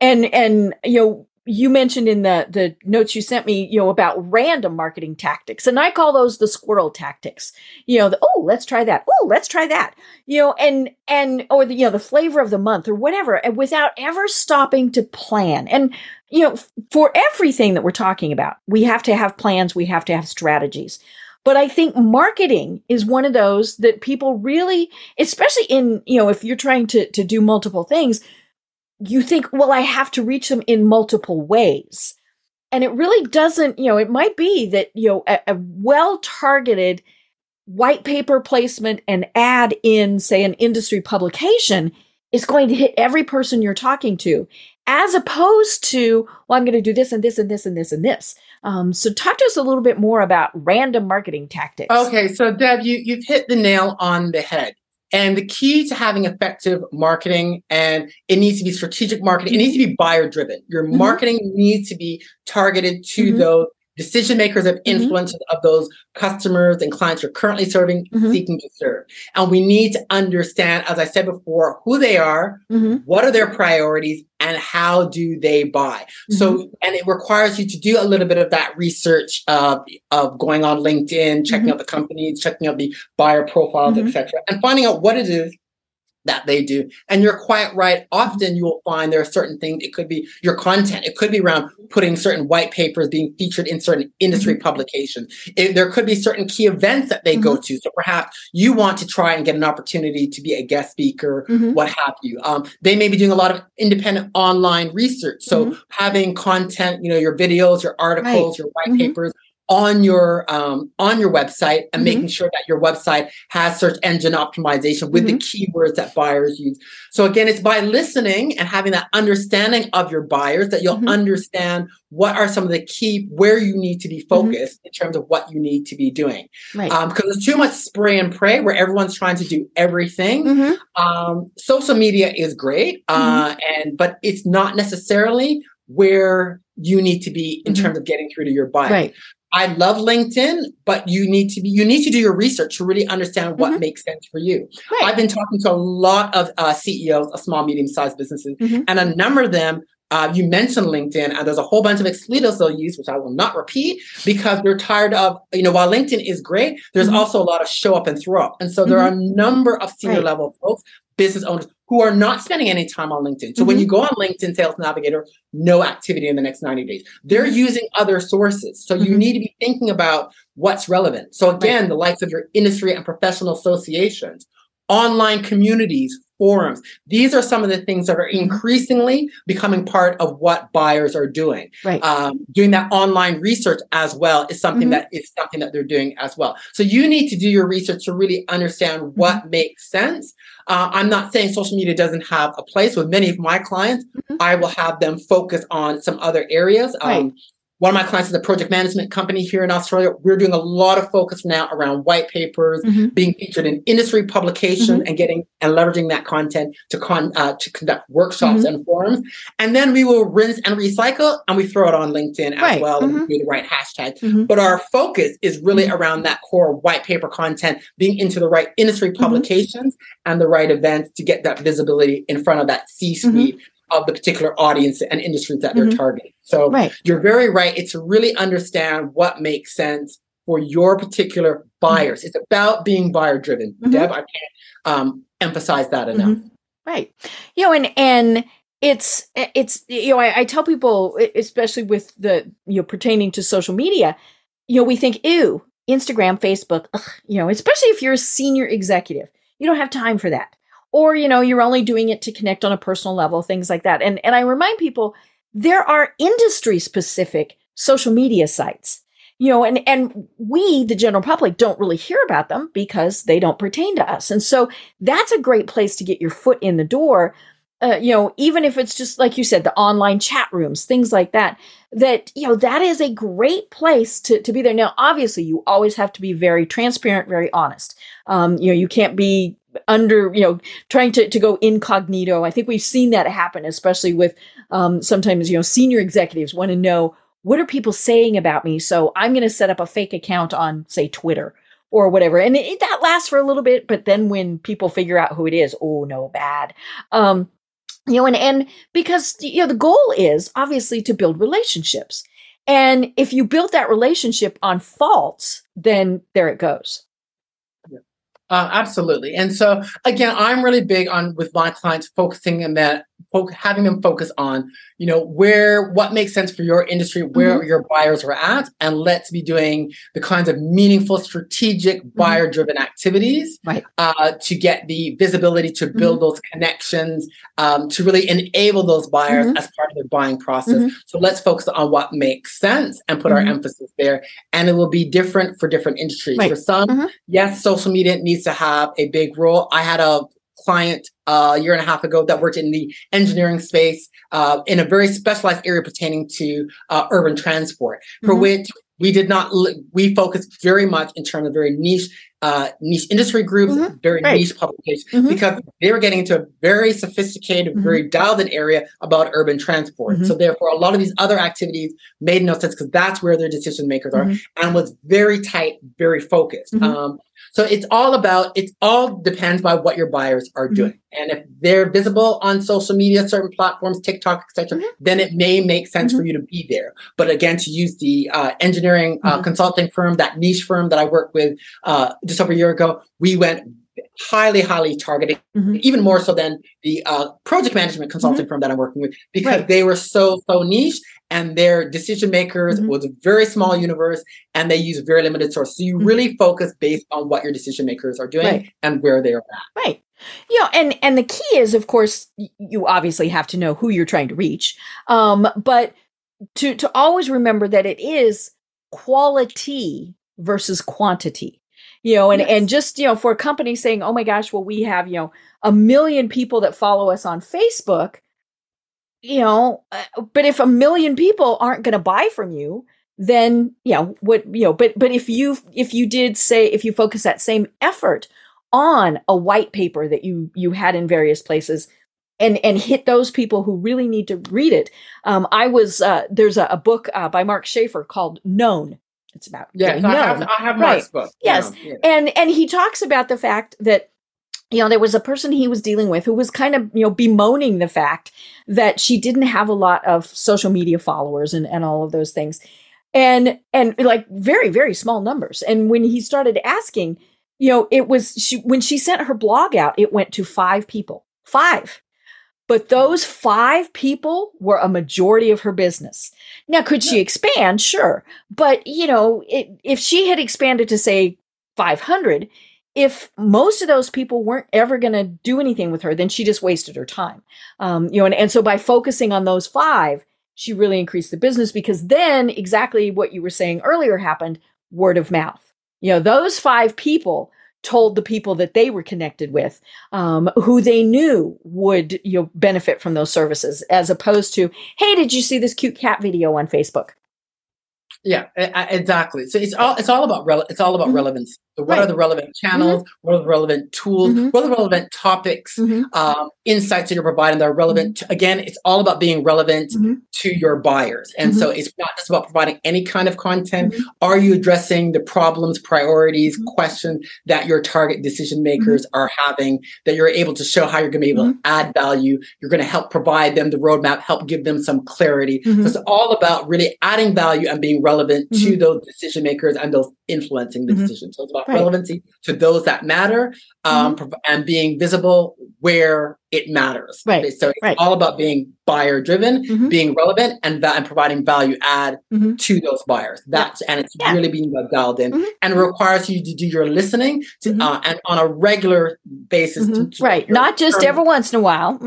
And, and, you know, you mentioned in the, the notes you sent me, you know, about random marketing tactics. And I call those the squirrel tactics. You know, the, oh, let's try that. Oh, let's try that. You know, and, and, or the, you know, the flavor of the month or whatever, and without ever stopping to plan. And, you know, for everything that we're talking about, we have to have plans, we have to have strategies. But I think marketing is one of those that people really, especially in, you know, if you're trying to, to do multiple things, you think, well, I have to reach them in multiple ways. And it really doesn't, you know, it might be that, you know, a, a well targeted white paper placement and ad in, say, an industry publication is going to hit every person you're talking to, as opposed to, well, I'm going to do this and this and this and this and this. Um, so, talk to us a little bit more about random marketing tactics. Okay, so Deb, you, you've hit the nail on the head. And the key to having effective marketing, and it needs to be strategic marketing, it needs to be buyer driven. Your Mhm. marketing needs to be targeted to Mhm. those decision makers of Mm-hmm. influence of those customers and clients you're currently serving, Mhm. seeking to serve. And we need to understand, as I said before, who they are, Mhm. what are their priorities, and how do they buy. So, Mm-hmm. and it requires you to do a little bit of that research of, of going on LinkedIn, checking Mhm. out the companies, checking out the buyer profiles, etc., and finding out what it is that they do. And you're quite right. Often you will find there are certain things. It could be your content. It could be around putting certain white papers being featured in certain industry publications. It- there could be certain key events that they go to. So perhaps you want to try and get an opportunity to be a guest speaker, Mhm. what have you. Um, they may be doing a lot of independent online research. So Mhm. having content, you know, your videos, your articles, your white Mhm. papers on your um, on your website and Mhm. making sure that your website has search engine optimization with the keywords that buyers use. So again, it's by listening and having that understanding of your buyers that you'll Mhm. understand what are some of the key where you need to be focused in terms of what you need to be doing. Right. Um, because there's too much spray and pray where everyone's trying to do everything. Mhm. Um, social media is great, uh, and but it's not necessarily where you need to be in Mhm. terms of getting through to your buyer. Right. I love LinkedIn, but you need to be you need to do your research to really understand what Mhm. makes sense for you. Right. I've been talking to a lot of uh, CEOs of small, medium sized businesses, Mhm. and a number of them. Uh, you mentioned LinkedIn, and there's a whole bunch of expletives they'll use, which I will not repeat because they're tired of. You know, while LinkedIn is great, there's Mhm. also a lot of show up and throw up, and so there are a number of senior Right. level folks, business owners, who are not spending any time on LinkedIn. So when Mhm. you go on LinkedIn Sales Navigator, no activity in the next 90 days. They're using other sources. So you Mhm. need to be thinking about what's relevant. So again, the likes of your industry and professional associations, online communities, forums. These are some of the things that are Mhm. increasingly becoming part of what buyers are doing. Right. Um, doing that online research as well is something Mhm. that is something that they're doing as well. So you need to do your research to really understand what Mm-hmm. makes sense. Uh, I'm not saying social media doesn't have a place. With many of my clients, Mhm. I will have them focus on some other areas. Right. One of my clients is a project management company here in Australia. We're doing a lot of focus now around white papers, Mhm. being featured in industry publications, Mm-hmm. and getting and leveraging that content to con uh, to conduct workshops Mhm. and forums. And then we will rinse and recycle, and we throw it on LinkedIn as Right. well, and Mhm. do the right hashtag. Mhm. But our focus is really Mhm. around that core white paper content, being into the right industry Mm-hmm. publications and the right events to get that visibility in front of that C-suite of the particular audience and industries that they're Mhm. targeting. So Right. you're very right. It's to really understand what makes sense for your particular buyers. It's about being buyer driven. Mhm. Deb, I can't um, emphasize that enough. Right. You know, and and it's it's you know, I, I tell people, especially with the you know pertaining to social media, you know, we think, ew, Instagram, Facebook, ugh, you know, especially if you're a senior executive, you don't have time for that. Or, you know, you're only doing it to connect on a personal level, things like that. And and I remind people there are industry specific social media sites you know and and we the general public don't really hear about them because they don't pertain to us. And so that's a great place to get your foot in the door uh, you know even if it's just like you said the online chat rooms things like that that you know that is a great place to, to be there. Now obviously you always have to be very transparent very honest. Um, you know you can't be under you know trying to, to go incognito. I think we've seen that happen especially with um, sometimes you know senior executives want to know what are people saying about me? So i'm going to set up a fake account on say twitter or whatever and it, that lasts for a little bit but then when people figure out who it is oh no bad. Um, you know and and because you know the goal is obviously to build relationships and if you build that relationship on faults then there it goes Uh, absolutely. And so again, I'm really big on with my clients focusing in that having them focus on, you know, where what makes sense for your industry, where your buyers are at, and let's be doing the kinds of meaningful, strategic, buyer-driven activities Right. uh, to get the visibility to build those connections, um, to really enable those buyers Mhm. as part of their buying process. Mhm. So let's focus on what makes sense and put our emphasis there. And it will be different for different industries. Right. For some, yes, social media needs to have a big role. I had a client uh, a year and a half ago that worked in the engineering space uh, in a very specialized area pertaining to uh, urban transport, for Mhm. which we did not, we focused very much in terms of very niche uh, niche industry groups, Mhm. very Right. niche publications, Mhm. because they were getting into a very sophisticated, Mhm. very dialed in area about urban transport. Mhm. So therefore, a lot of these other activities made no sense because that's where their decision makers are, Mhm. and was very tight, very focused. Mhm. Um, so it's all about it's all depends by what your buyers are Mhm. doing, and if they're visible on social media, certain platforms, TikTok, etc., Mhm. then it may make sense Mhm. for you to be there. But again, to use the uh, engineering uh, Mhm. consulting firm, that niche firm that I worked with uh, just over a year ago, we went highly, highly targeted, Mhm. even more so than the uh, project management consulting firm that I'm working with, because Mm-hmm. Right. they were so so niche and their decision makers Mhm. was a very small universe and they use very limited source. So you Mhm. really focus based on what your decision makers are doing Right. and where they are at. Right. You know, and and the key is, of course, you obviously have to know who you're trying to reach, um, but to to always remember that it is quality versus quantity. You know, and and just you know, for a company saying, "Oh my gosh, well, we have you know a million people that follow us on Facebook," you know, uh, but if a million people aren't going to buy from you, then you know what you know. But but if you if you did say if you focus that same effort on a white paper that you you had in various places and and hit those people who really need to read it um i was uh there's a, a book uh, by mark schaefer called known it's about yeah. I have. I have Right. Book. Yes. Yeah. and and he talks about the fact that you know there was a person he was dealing with who was kind of you know bemoaning the fact that she didn't have a lot of social media followers and and all of those things. And and like very very small numbers. And when he started asking you know it was she when she sent her blog out it went to five people. Five. But those five people were a majority of her business. Now could she expand? Sure. But you know it, if she had expanded to say 500 if most of those people weren't ever going to do anything with her then she just wasted her time um, you know and, and so by focusing on those five she really increased the business because then exactly what you were saying earlier happened word of mouth you know those five people told the people that they were connected with um, who they knew would you know, benefit from those services as opposed to hey did you see this cute cat video on facebook Yeah, exactly. So it's all it's all about rele- it's all about Mhm. relevance. So what are the relevant channels? Mm-hmm. What are the relevant tools? Mhm. What are the relevant topics? Mhm. Um, insights that you're providing that are relevant. Mm-hmm. to- again, it's all about being relevant Mhm. to your buyers, and mm-hmm. so it's not just about providing any kind of content. Are you addressing the problems, priorities, questions that your target decision makers are having? That you're able to show how you're going to be able to add value. You're going to help provide them the roadmap, help give them some clarity. So it's all about really adding value and being relevant to those decision makers and those influencing the decision. So it's about Right. relevancy to those that matter um, prov- and being visible where it matters. Right. So it's Right. all about being buyer driven, Mhm. being relevant, and, and providing value add Mhm. to those buyers. That's and it's Yeah. really being dialed in Mhm. and requires you to do your listening to Mhm. uh, and on a regular basis. to- Mhm. to- right not just term- every once in a while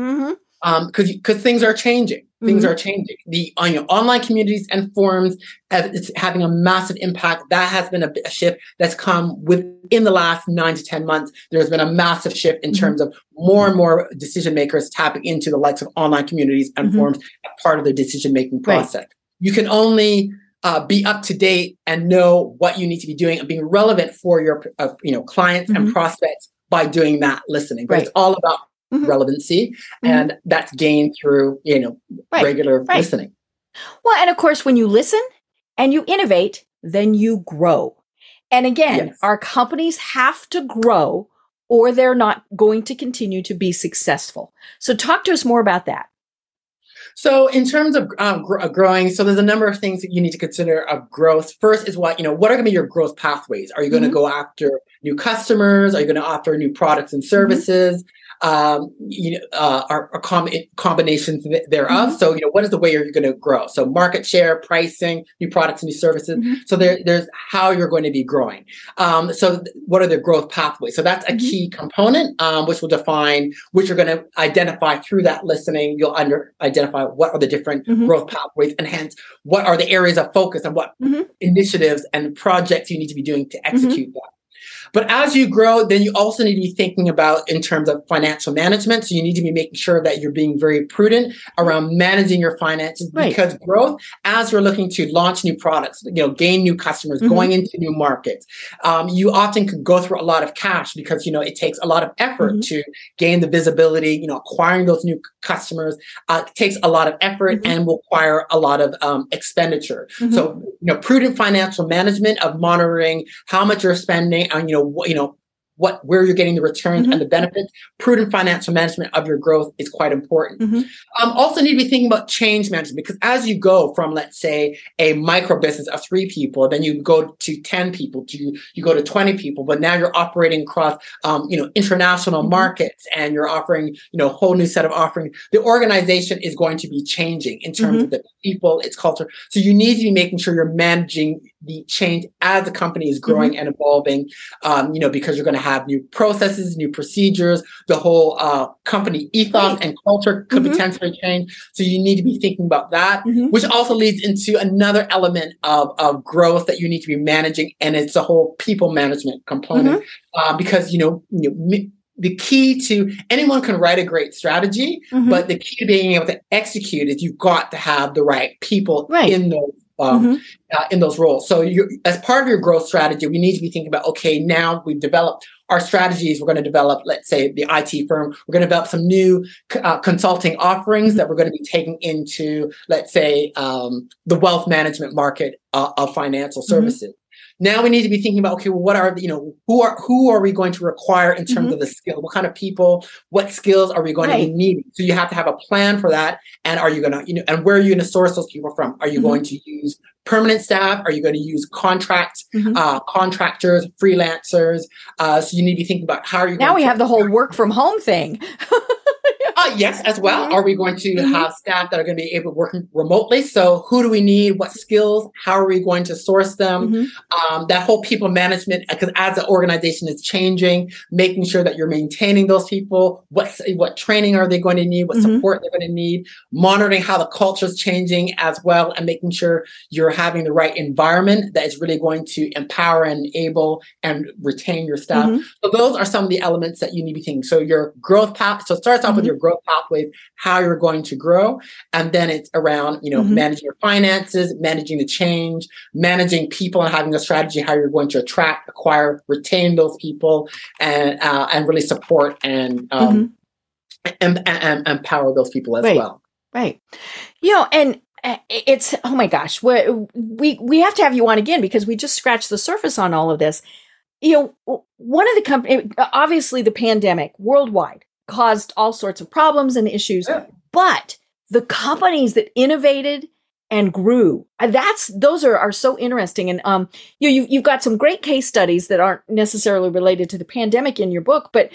hmm um because because things are changing things Mhm. are changing the on your online communities and forums have, it's having a massive impact that has been a, a shift that's come within the last nine to ten months there's been a massive shift in Mhm. terms of more and more decision makers tapping into the likes of online communities and Mhm. forums as part of the decision making Right. process you can only uh, be up to date and know what you need to be doing and being relevant for your uh, you know clients and prospects by doing that listening but Right. it's all about Mhm. relevancy Mhm. and that's gained through you know Right, regular right. listening Well, and of course, when you listen and you innovate, then you grow. And again, Yes. our companies have to grow or they're not going to continue to be successful. So, talk to us more about that. so in terms of um, gr- uh, growing so there's a number of things that you need to consider of growth first is what you know what are going to be your growth pathways are you going to Mhm. go after new customers are you going to offer new products and services um, you know, uh, are, are com- combinations th- thereof. Mhm. So, you know, what is the way you're going to grow? So, market share, pricing, new products, new services. Mhm. So, there, there's how you're going to be growing. Um, so, th- what are the growth pathways? So, that's a Mhm. key component, um, which will define which you're going to identify through that listening. You'll under identify what are the different Mhm. growth pathways, and hence what are the areas of focus and what Mhm. initiatives and projects you need to be doing to execute that. But as you grow, then you also need to be thinking about in terms of financial management. So you need to be making sure that you're being very prudent around managing your finances right. because growth, as we're looking to launch new products, you know, gain new customers, mm-hmm. going into new markets, um, you often could go through a lot of cash because, you know, it takes a lot of effort mm-hmm. to gain the visibility, you know, acquiring those new customers uh, takes a lot of effort mm-hmm. and will require a lot of um, expenditure. So, mm-hmm. you know, prudent financial management of monitoring how much you're spending and, you know, you know, what where you're getting the returns mm-hmm. and the benefits prudent financial management of your growth is quite important mm-hmm. um, also need to be thinking about change management because as you go from let's say a micro business of three people then you go to 10 people to you go to 20 people but now you're operating across um, you know international mm-hmm. markets and you're offering you know a whole new set of offerings the organization is going to be changing in terms mm-hmm. of the people its culture so you need to be making sure you're managing the change as the company is growing mm-hmm. and evolving um, you know because you're going to have new processes, new procedures. The whole uh, company ethos right. and culture could mm-hmm. potentially change. So you need to be thinking about that, mm-hmm. which also leads into another element of, of growth that you need to be managing, and it's a whole people management component mm-hmm. uh, because you know. You know the key to anyone can write a great strategy, mm-hmm. but the key to being able to execute is you've got to have the right people right. in those um, mm-hmm. uh, in those roles. So, you, as part of your growth strategy, we need to be thinking about okay, now we've developed our strategies. We're going to develop, let's say, the IT firm. We're going to develop some new uh, consulting offerings that we're going to be taking into, let's say, um, the wealth management market uh, of financial mm-hmm. services. Mm-hmm. Now we need to be thinking about okay, well, what are you know who are who are we going to require in terms mm-hmm. of the skill? What kind of people? What skills are we going right. to be needing? So you have to have a plan for that. And are you going to you know and where are you going to source those people from? Are you mm-hmm. going to use permanent staff? Are you going to use contracts, mm-hmm. uh, contractors, freelancers? Uh, so you need to be thinking about how are you. Now we have the whole work from home thing. (laughs) Uh, yes, as well. Mm-hmm. Are we going to mm-hmm. have staff that are going to be able to work remotely? So, who do we need? What skills? How are we going to source them? Mm-hmm. Um, that whole people management, because as the organization is changing, making sure that you're maintaining those people. What what training are they going to need? What mm-hmm. support they're going to need? Monitoring how the culture is changing as well, and making sure you're having the right environment that is really going to empower and enable and retain your staff. Mm-hmm. So, those are some of the elements that you need to be thinking. So, your growth path. So, it starts off with your growth pathways, how you're going to grow. And then it's around, you know, mm-hmm. managing your finances, managing the change, managing people and having a strategy how you're going to attract, acquire, retain those people and uh, and really support and um mm-hmm. and, and, and, empower those people as right. well. Right. You know, and uh, it's oh my gosh, we we we have to have you on again because we just scratched the surface on all of this. You know, one of the company, obviously, the pandemic worldwide caused all sorts of problems and issues. Yeah. But the companies that innovated and grew that's those are, are so interesting and um you you've, you've got some great case studies that aren't necessarily related to the pandemic in your book but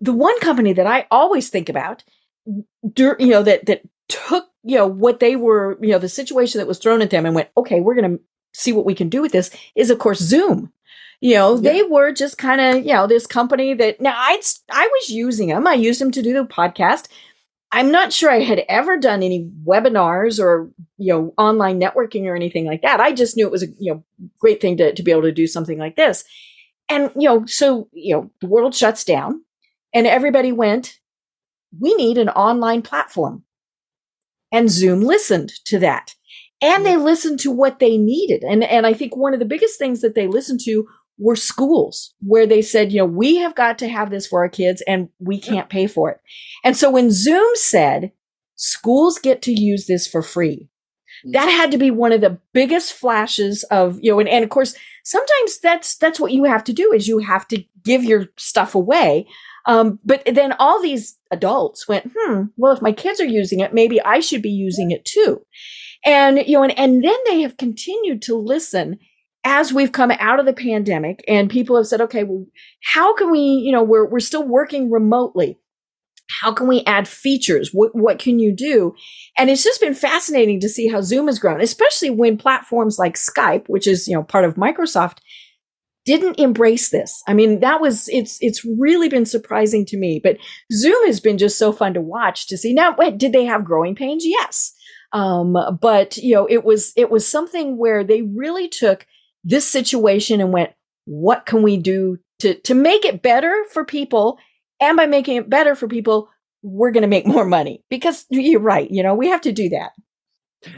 the one company that i always think about you know that that took you know what they were you know the situation that was thrown at them and went okay we're going to see what we can do with this is of course zoom you know, yeah. they were just kind of, you know, this company that now I I was using them. I used them to do the podcast. I'm not sure I had ever done any webinars or, you know, online networking or anything like that. I just knew it was a, you know, great thing to, to be able to do something like this. And, you know, so, you know, the world shuts down and everybody went, we need an online platform. And Zoom listened to that. And they listened to what they needed. And, and I think one of the biggest things that they listened to were schools where they said, you know, we have got to have this for our kids and we can't pay for it. And so when Zoom said schools get to use this for free, mm. that had to be one of the biggest flashes of, you know, and, and of course, sometimes that's, that's what you have to do is you have to give your stuff away. Um, but then all these adults went, hmm, well, if my kids are using it, maybe I should be using it too. And, you know, and, and then they have continued to listen as we've come out of the pandemic and people have said, okay, well, how can we, you know, we're, we're still working remotely. How can we add features? What, what can you do? And it's just been fascinating to see how Zoom has grown, especially when platforms like Skype, which is, you know, part of Microsoft, didn't embrace this. I mean, that was, it's, it's really been surprising to me, but Zoom has been just so fun to watch to see. Now, wait, did they have growing pains? Yes. Um, but you know, it was, it was something where they really took this situation and went, what can we do to to make it better for people, and by making it better for people, we're going to make (laughs) more money because you're right. You know, we have to do that.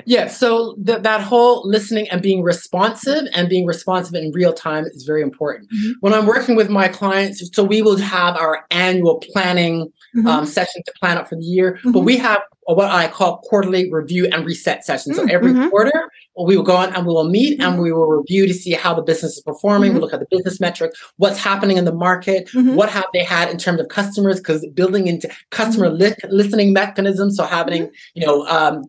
Yeah, so th- that whole listening and being responsive and being responsive in real time is very important. Mm-hmm. When I'm working with my clients, so we will have our annual planning mm-hmm. um, session to plan out for the year, mm-hmm. but we have what I call quarterly review and reset sessions. So every mm-hmm. quarter, we will go on and we will meet and mm-hmm. we will review to see how the business is performing. We mm-hmm. look at the business metric, what's happening in the market, what have they had in terms of customers, because building into customer li- listening mechanisms. So having, you know, um,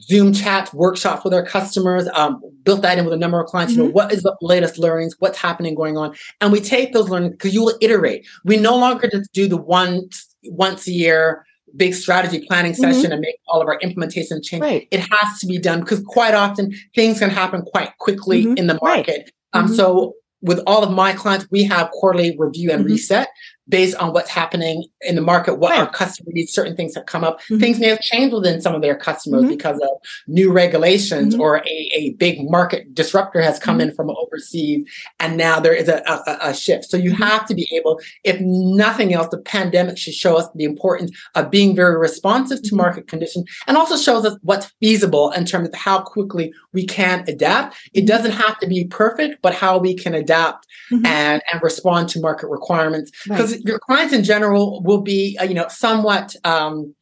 Zoom chats, workshops with our customers, um, built that in with a number of clients. Mm-hmm. You know, what is the latest learnings? What's happening going on? And we take those learnings because you will iterate. We no longer just do the one once a year big strategy planning mm-hmm. session mm-hmm. and make all of our implementation change. Right. It has to be done because quite often things can happen quite quickly mm-hmm. in the market. Right. Um, mm-hmm. So with all of my clients, we have quarterly review and reset based on what's happening in the market, what right. our customer needs, certain things that come up. Mm-hmm. Things may have changed within some of their customers mm-hmm. because of new regulations mm-hmm. or a, a big market disruptor has come in mm-hmm. from overseas and now there is a, a, a shift. So you mm-hmm. have to be able, if nothing else, the pandemic should show us the importance of being very responsive to mm-hmm. market conditions and also shows us what's feasible in terms of how quickly we can adapt. It doesn't have to be perfect, but how we can adapt and, and respond to market requirements. Because your clients in general will be, uh, you know, somewhat um,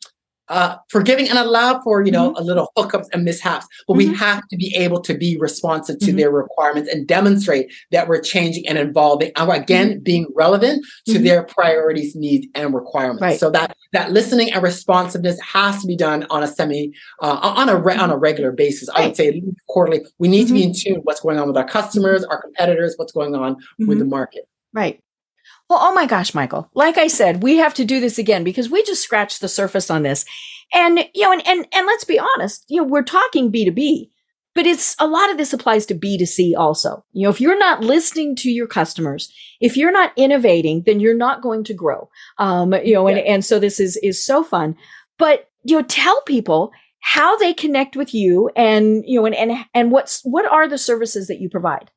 uh, forgiving and allow for, you know, mm-hmm. a little hookups and mishaps. But mm-hmm. we have to be able to be responsive to mm-hmm. their requirements and demonstrate that we're changing and evolving. And again, mm-hmm. being relevant to mm-hmm. their priorities, needs, and requirements. Right. So that that listening and responsiveness has to be done on a semi uh, on a re- on a regular basis. Right. I would say quarterly. We need to be in tune with what's going on with our customers, our competitors, what's going on with the market. Right. Well, oh my gosh, Michael. Like I said, we have to do this again because we just scratched the surface on this. And, you know, and, and, and let's be honest, you know, we're talking B2B, but it's a lot of this applies to B2C also. You know, if you're not listening to your customers, if you're not innovating, then you're not going to grow. Um, you know, and, yeah. and so this is, is so fun, but, you know, tell people how they connect with you and, you know, and, and, and what's, what are the services that you provide?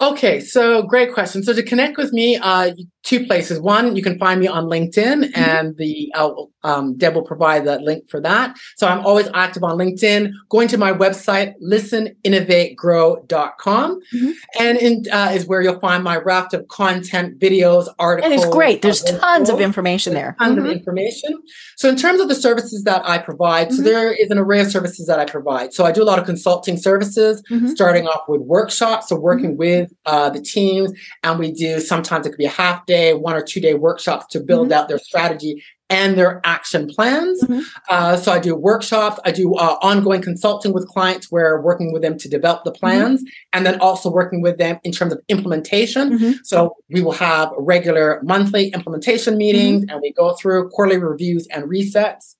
Okay, so great question. So to connect with me, uh, two places. One, you can find me on LinkedIn, mm-hmm. and the uh, um, Deb will provide the link for that. So I'm always active on LinkedIn. Going to my website, listeninnovategrow.com, mm-hmm. and in, uh, is where you'll find my raft of content, videos, articles. And it's great. There's tons of information there. Tons mm-hmm. of information. So in terms of the services that I provide, so mm-hmm. there is an array of services that I provide. So I do a lot of consulting services, mm-hmm. starting off with workshops, so working mm-hmm. with uh, the teams, and we do sometimes it could be a half day, one or two day workshops to build mm-hmm. out their strategy and their action plans. Mm-hmm. Uh, so I do workshops, I do uh, ongoing consulting with clients where working with them to develop the mm-hmm. plans, mm-hmm. and then also working with them in terms of implementation. Mm-hmm. So we will have regular monthly implementation meetings, mm-hmm. and we go through quarterly reviews and resets.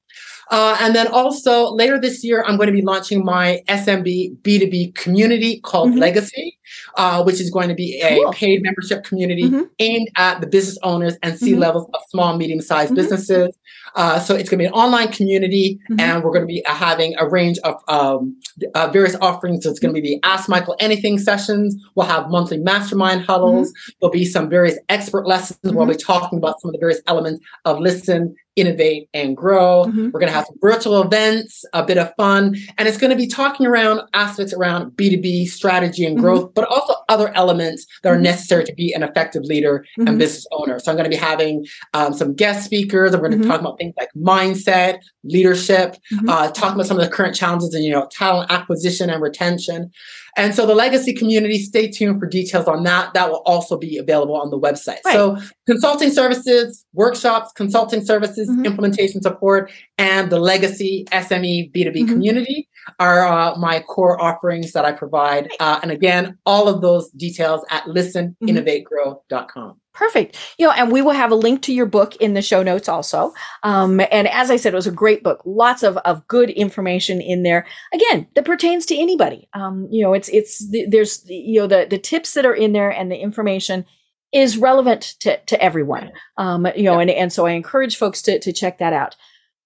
Uh, and then also later this year, I'm going to be launching my SMB B2B community called mm-hmm. Legacy, uh, which is going to be a cool. paid membership community mm-hmm. aimed at the business owners and C mm-hmm. levels of small, medium sized mm-hmm. businesses. Uh, so it's going to be an online community, mm-hmm. and we're going to be uh, having a range of um, uh, various offerings. So it's going to be the Ask Michael Anything sessions. We'll have monthly mastermind huddles. There'll be some various expert lessons. Where we'll be talking about some of the various elements of listen, innovate and grow. Mm-hmm. We're going to have some virtual events, a bit of fun, and it's going to be talking around aspects around B2B strategy and growth, mm-hmm. but also other elements that are mm-hmm. necessary to be an effective leader and mm-hmm. business owner. So I'm going to be having um, some guest speakers. I'm going to mm-hmm. talk about things like mindset, leadership, mm-hmm. uh, talking about some of the current challenges in, you know, talent acquisition and retention. And so the legacy community, stay tuned for details on that. That will also be available on the website. Right. So consulting services, workshops, consulting services, mm-hmm. implementation support, and the legacy SME B2B mm-hmm. community are uh, my core offerings that I provide. Uh, and again, all of those details at listeninnovategrow.com. Perfect. You know, and we will have a link to your book in the show notes also. Um, and as I said, it was a great book. Lots of, of good information in there. Again, that pertains to anybody. Um, you know, it's, it's, there's, you know, the, the tips that are in there and the information is relevant to, to everyone. Um, you know, and, and so I encourage folks to, to check that out.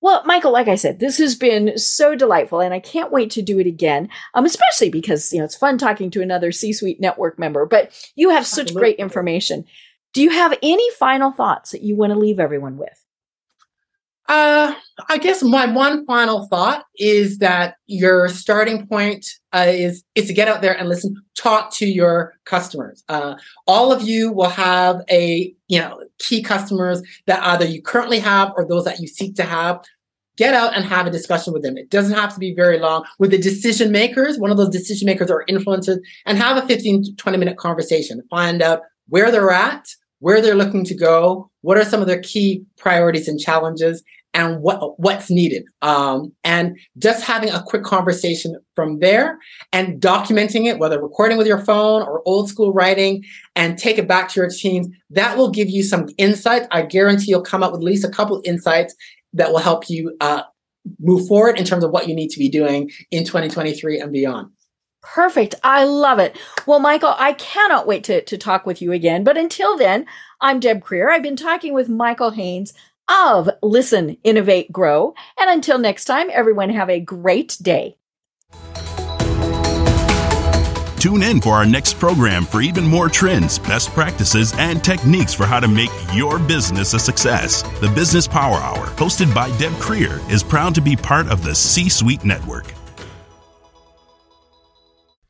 Well, Michael, like I said, this has been so delightful, and I can't wait to do it again. Um, especially because you know it's fun talking to another C-suite network member. But you have such Absolutely. great information. Do you have any final thoughts that you want to leave everyone with? Uh, I guess my one final thought is that your starting point uh, is is to get out there and listen, talk to your customers. Uh, all of you will have a you know key customers that either you currently have or those that you seek to have. Get out and have a discussion with them. It doesn't have to be very long. With the decision makers, one of those decision makers or influencers, and have a 15 to 20 minute conversation. Find out where they're at, where they're looking to go, what are some of their key priorities and challenges, and what what's needed. Um, and just having a quick conversation from there and documenting it, whether recording with your phone or old school writing, and take it back to your teams. That will give you some insights. I guarantee you'll come up with at least a couple insights that will help you uh, move forward in terms of what you need to be doing in 2023 and beyond. Perfect. I love it. Well, Michael, I cannot wait to, to talk with you again. But until then, I'm Deb Krier. I've been talking with Michael Haynes of Listen, Innovate, Grow. And until next time, everyone have a great day. Tune in for our next program for even more trends, best practices, and techniques for how to make your business a success. The Business Power Hour, hosted by Deb Krier, is proud to be part of the C Suite Network.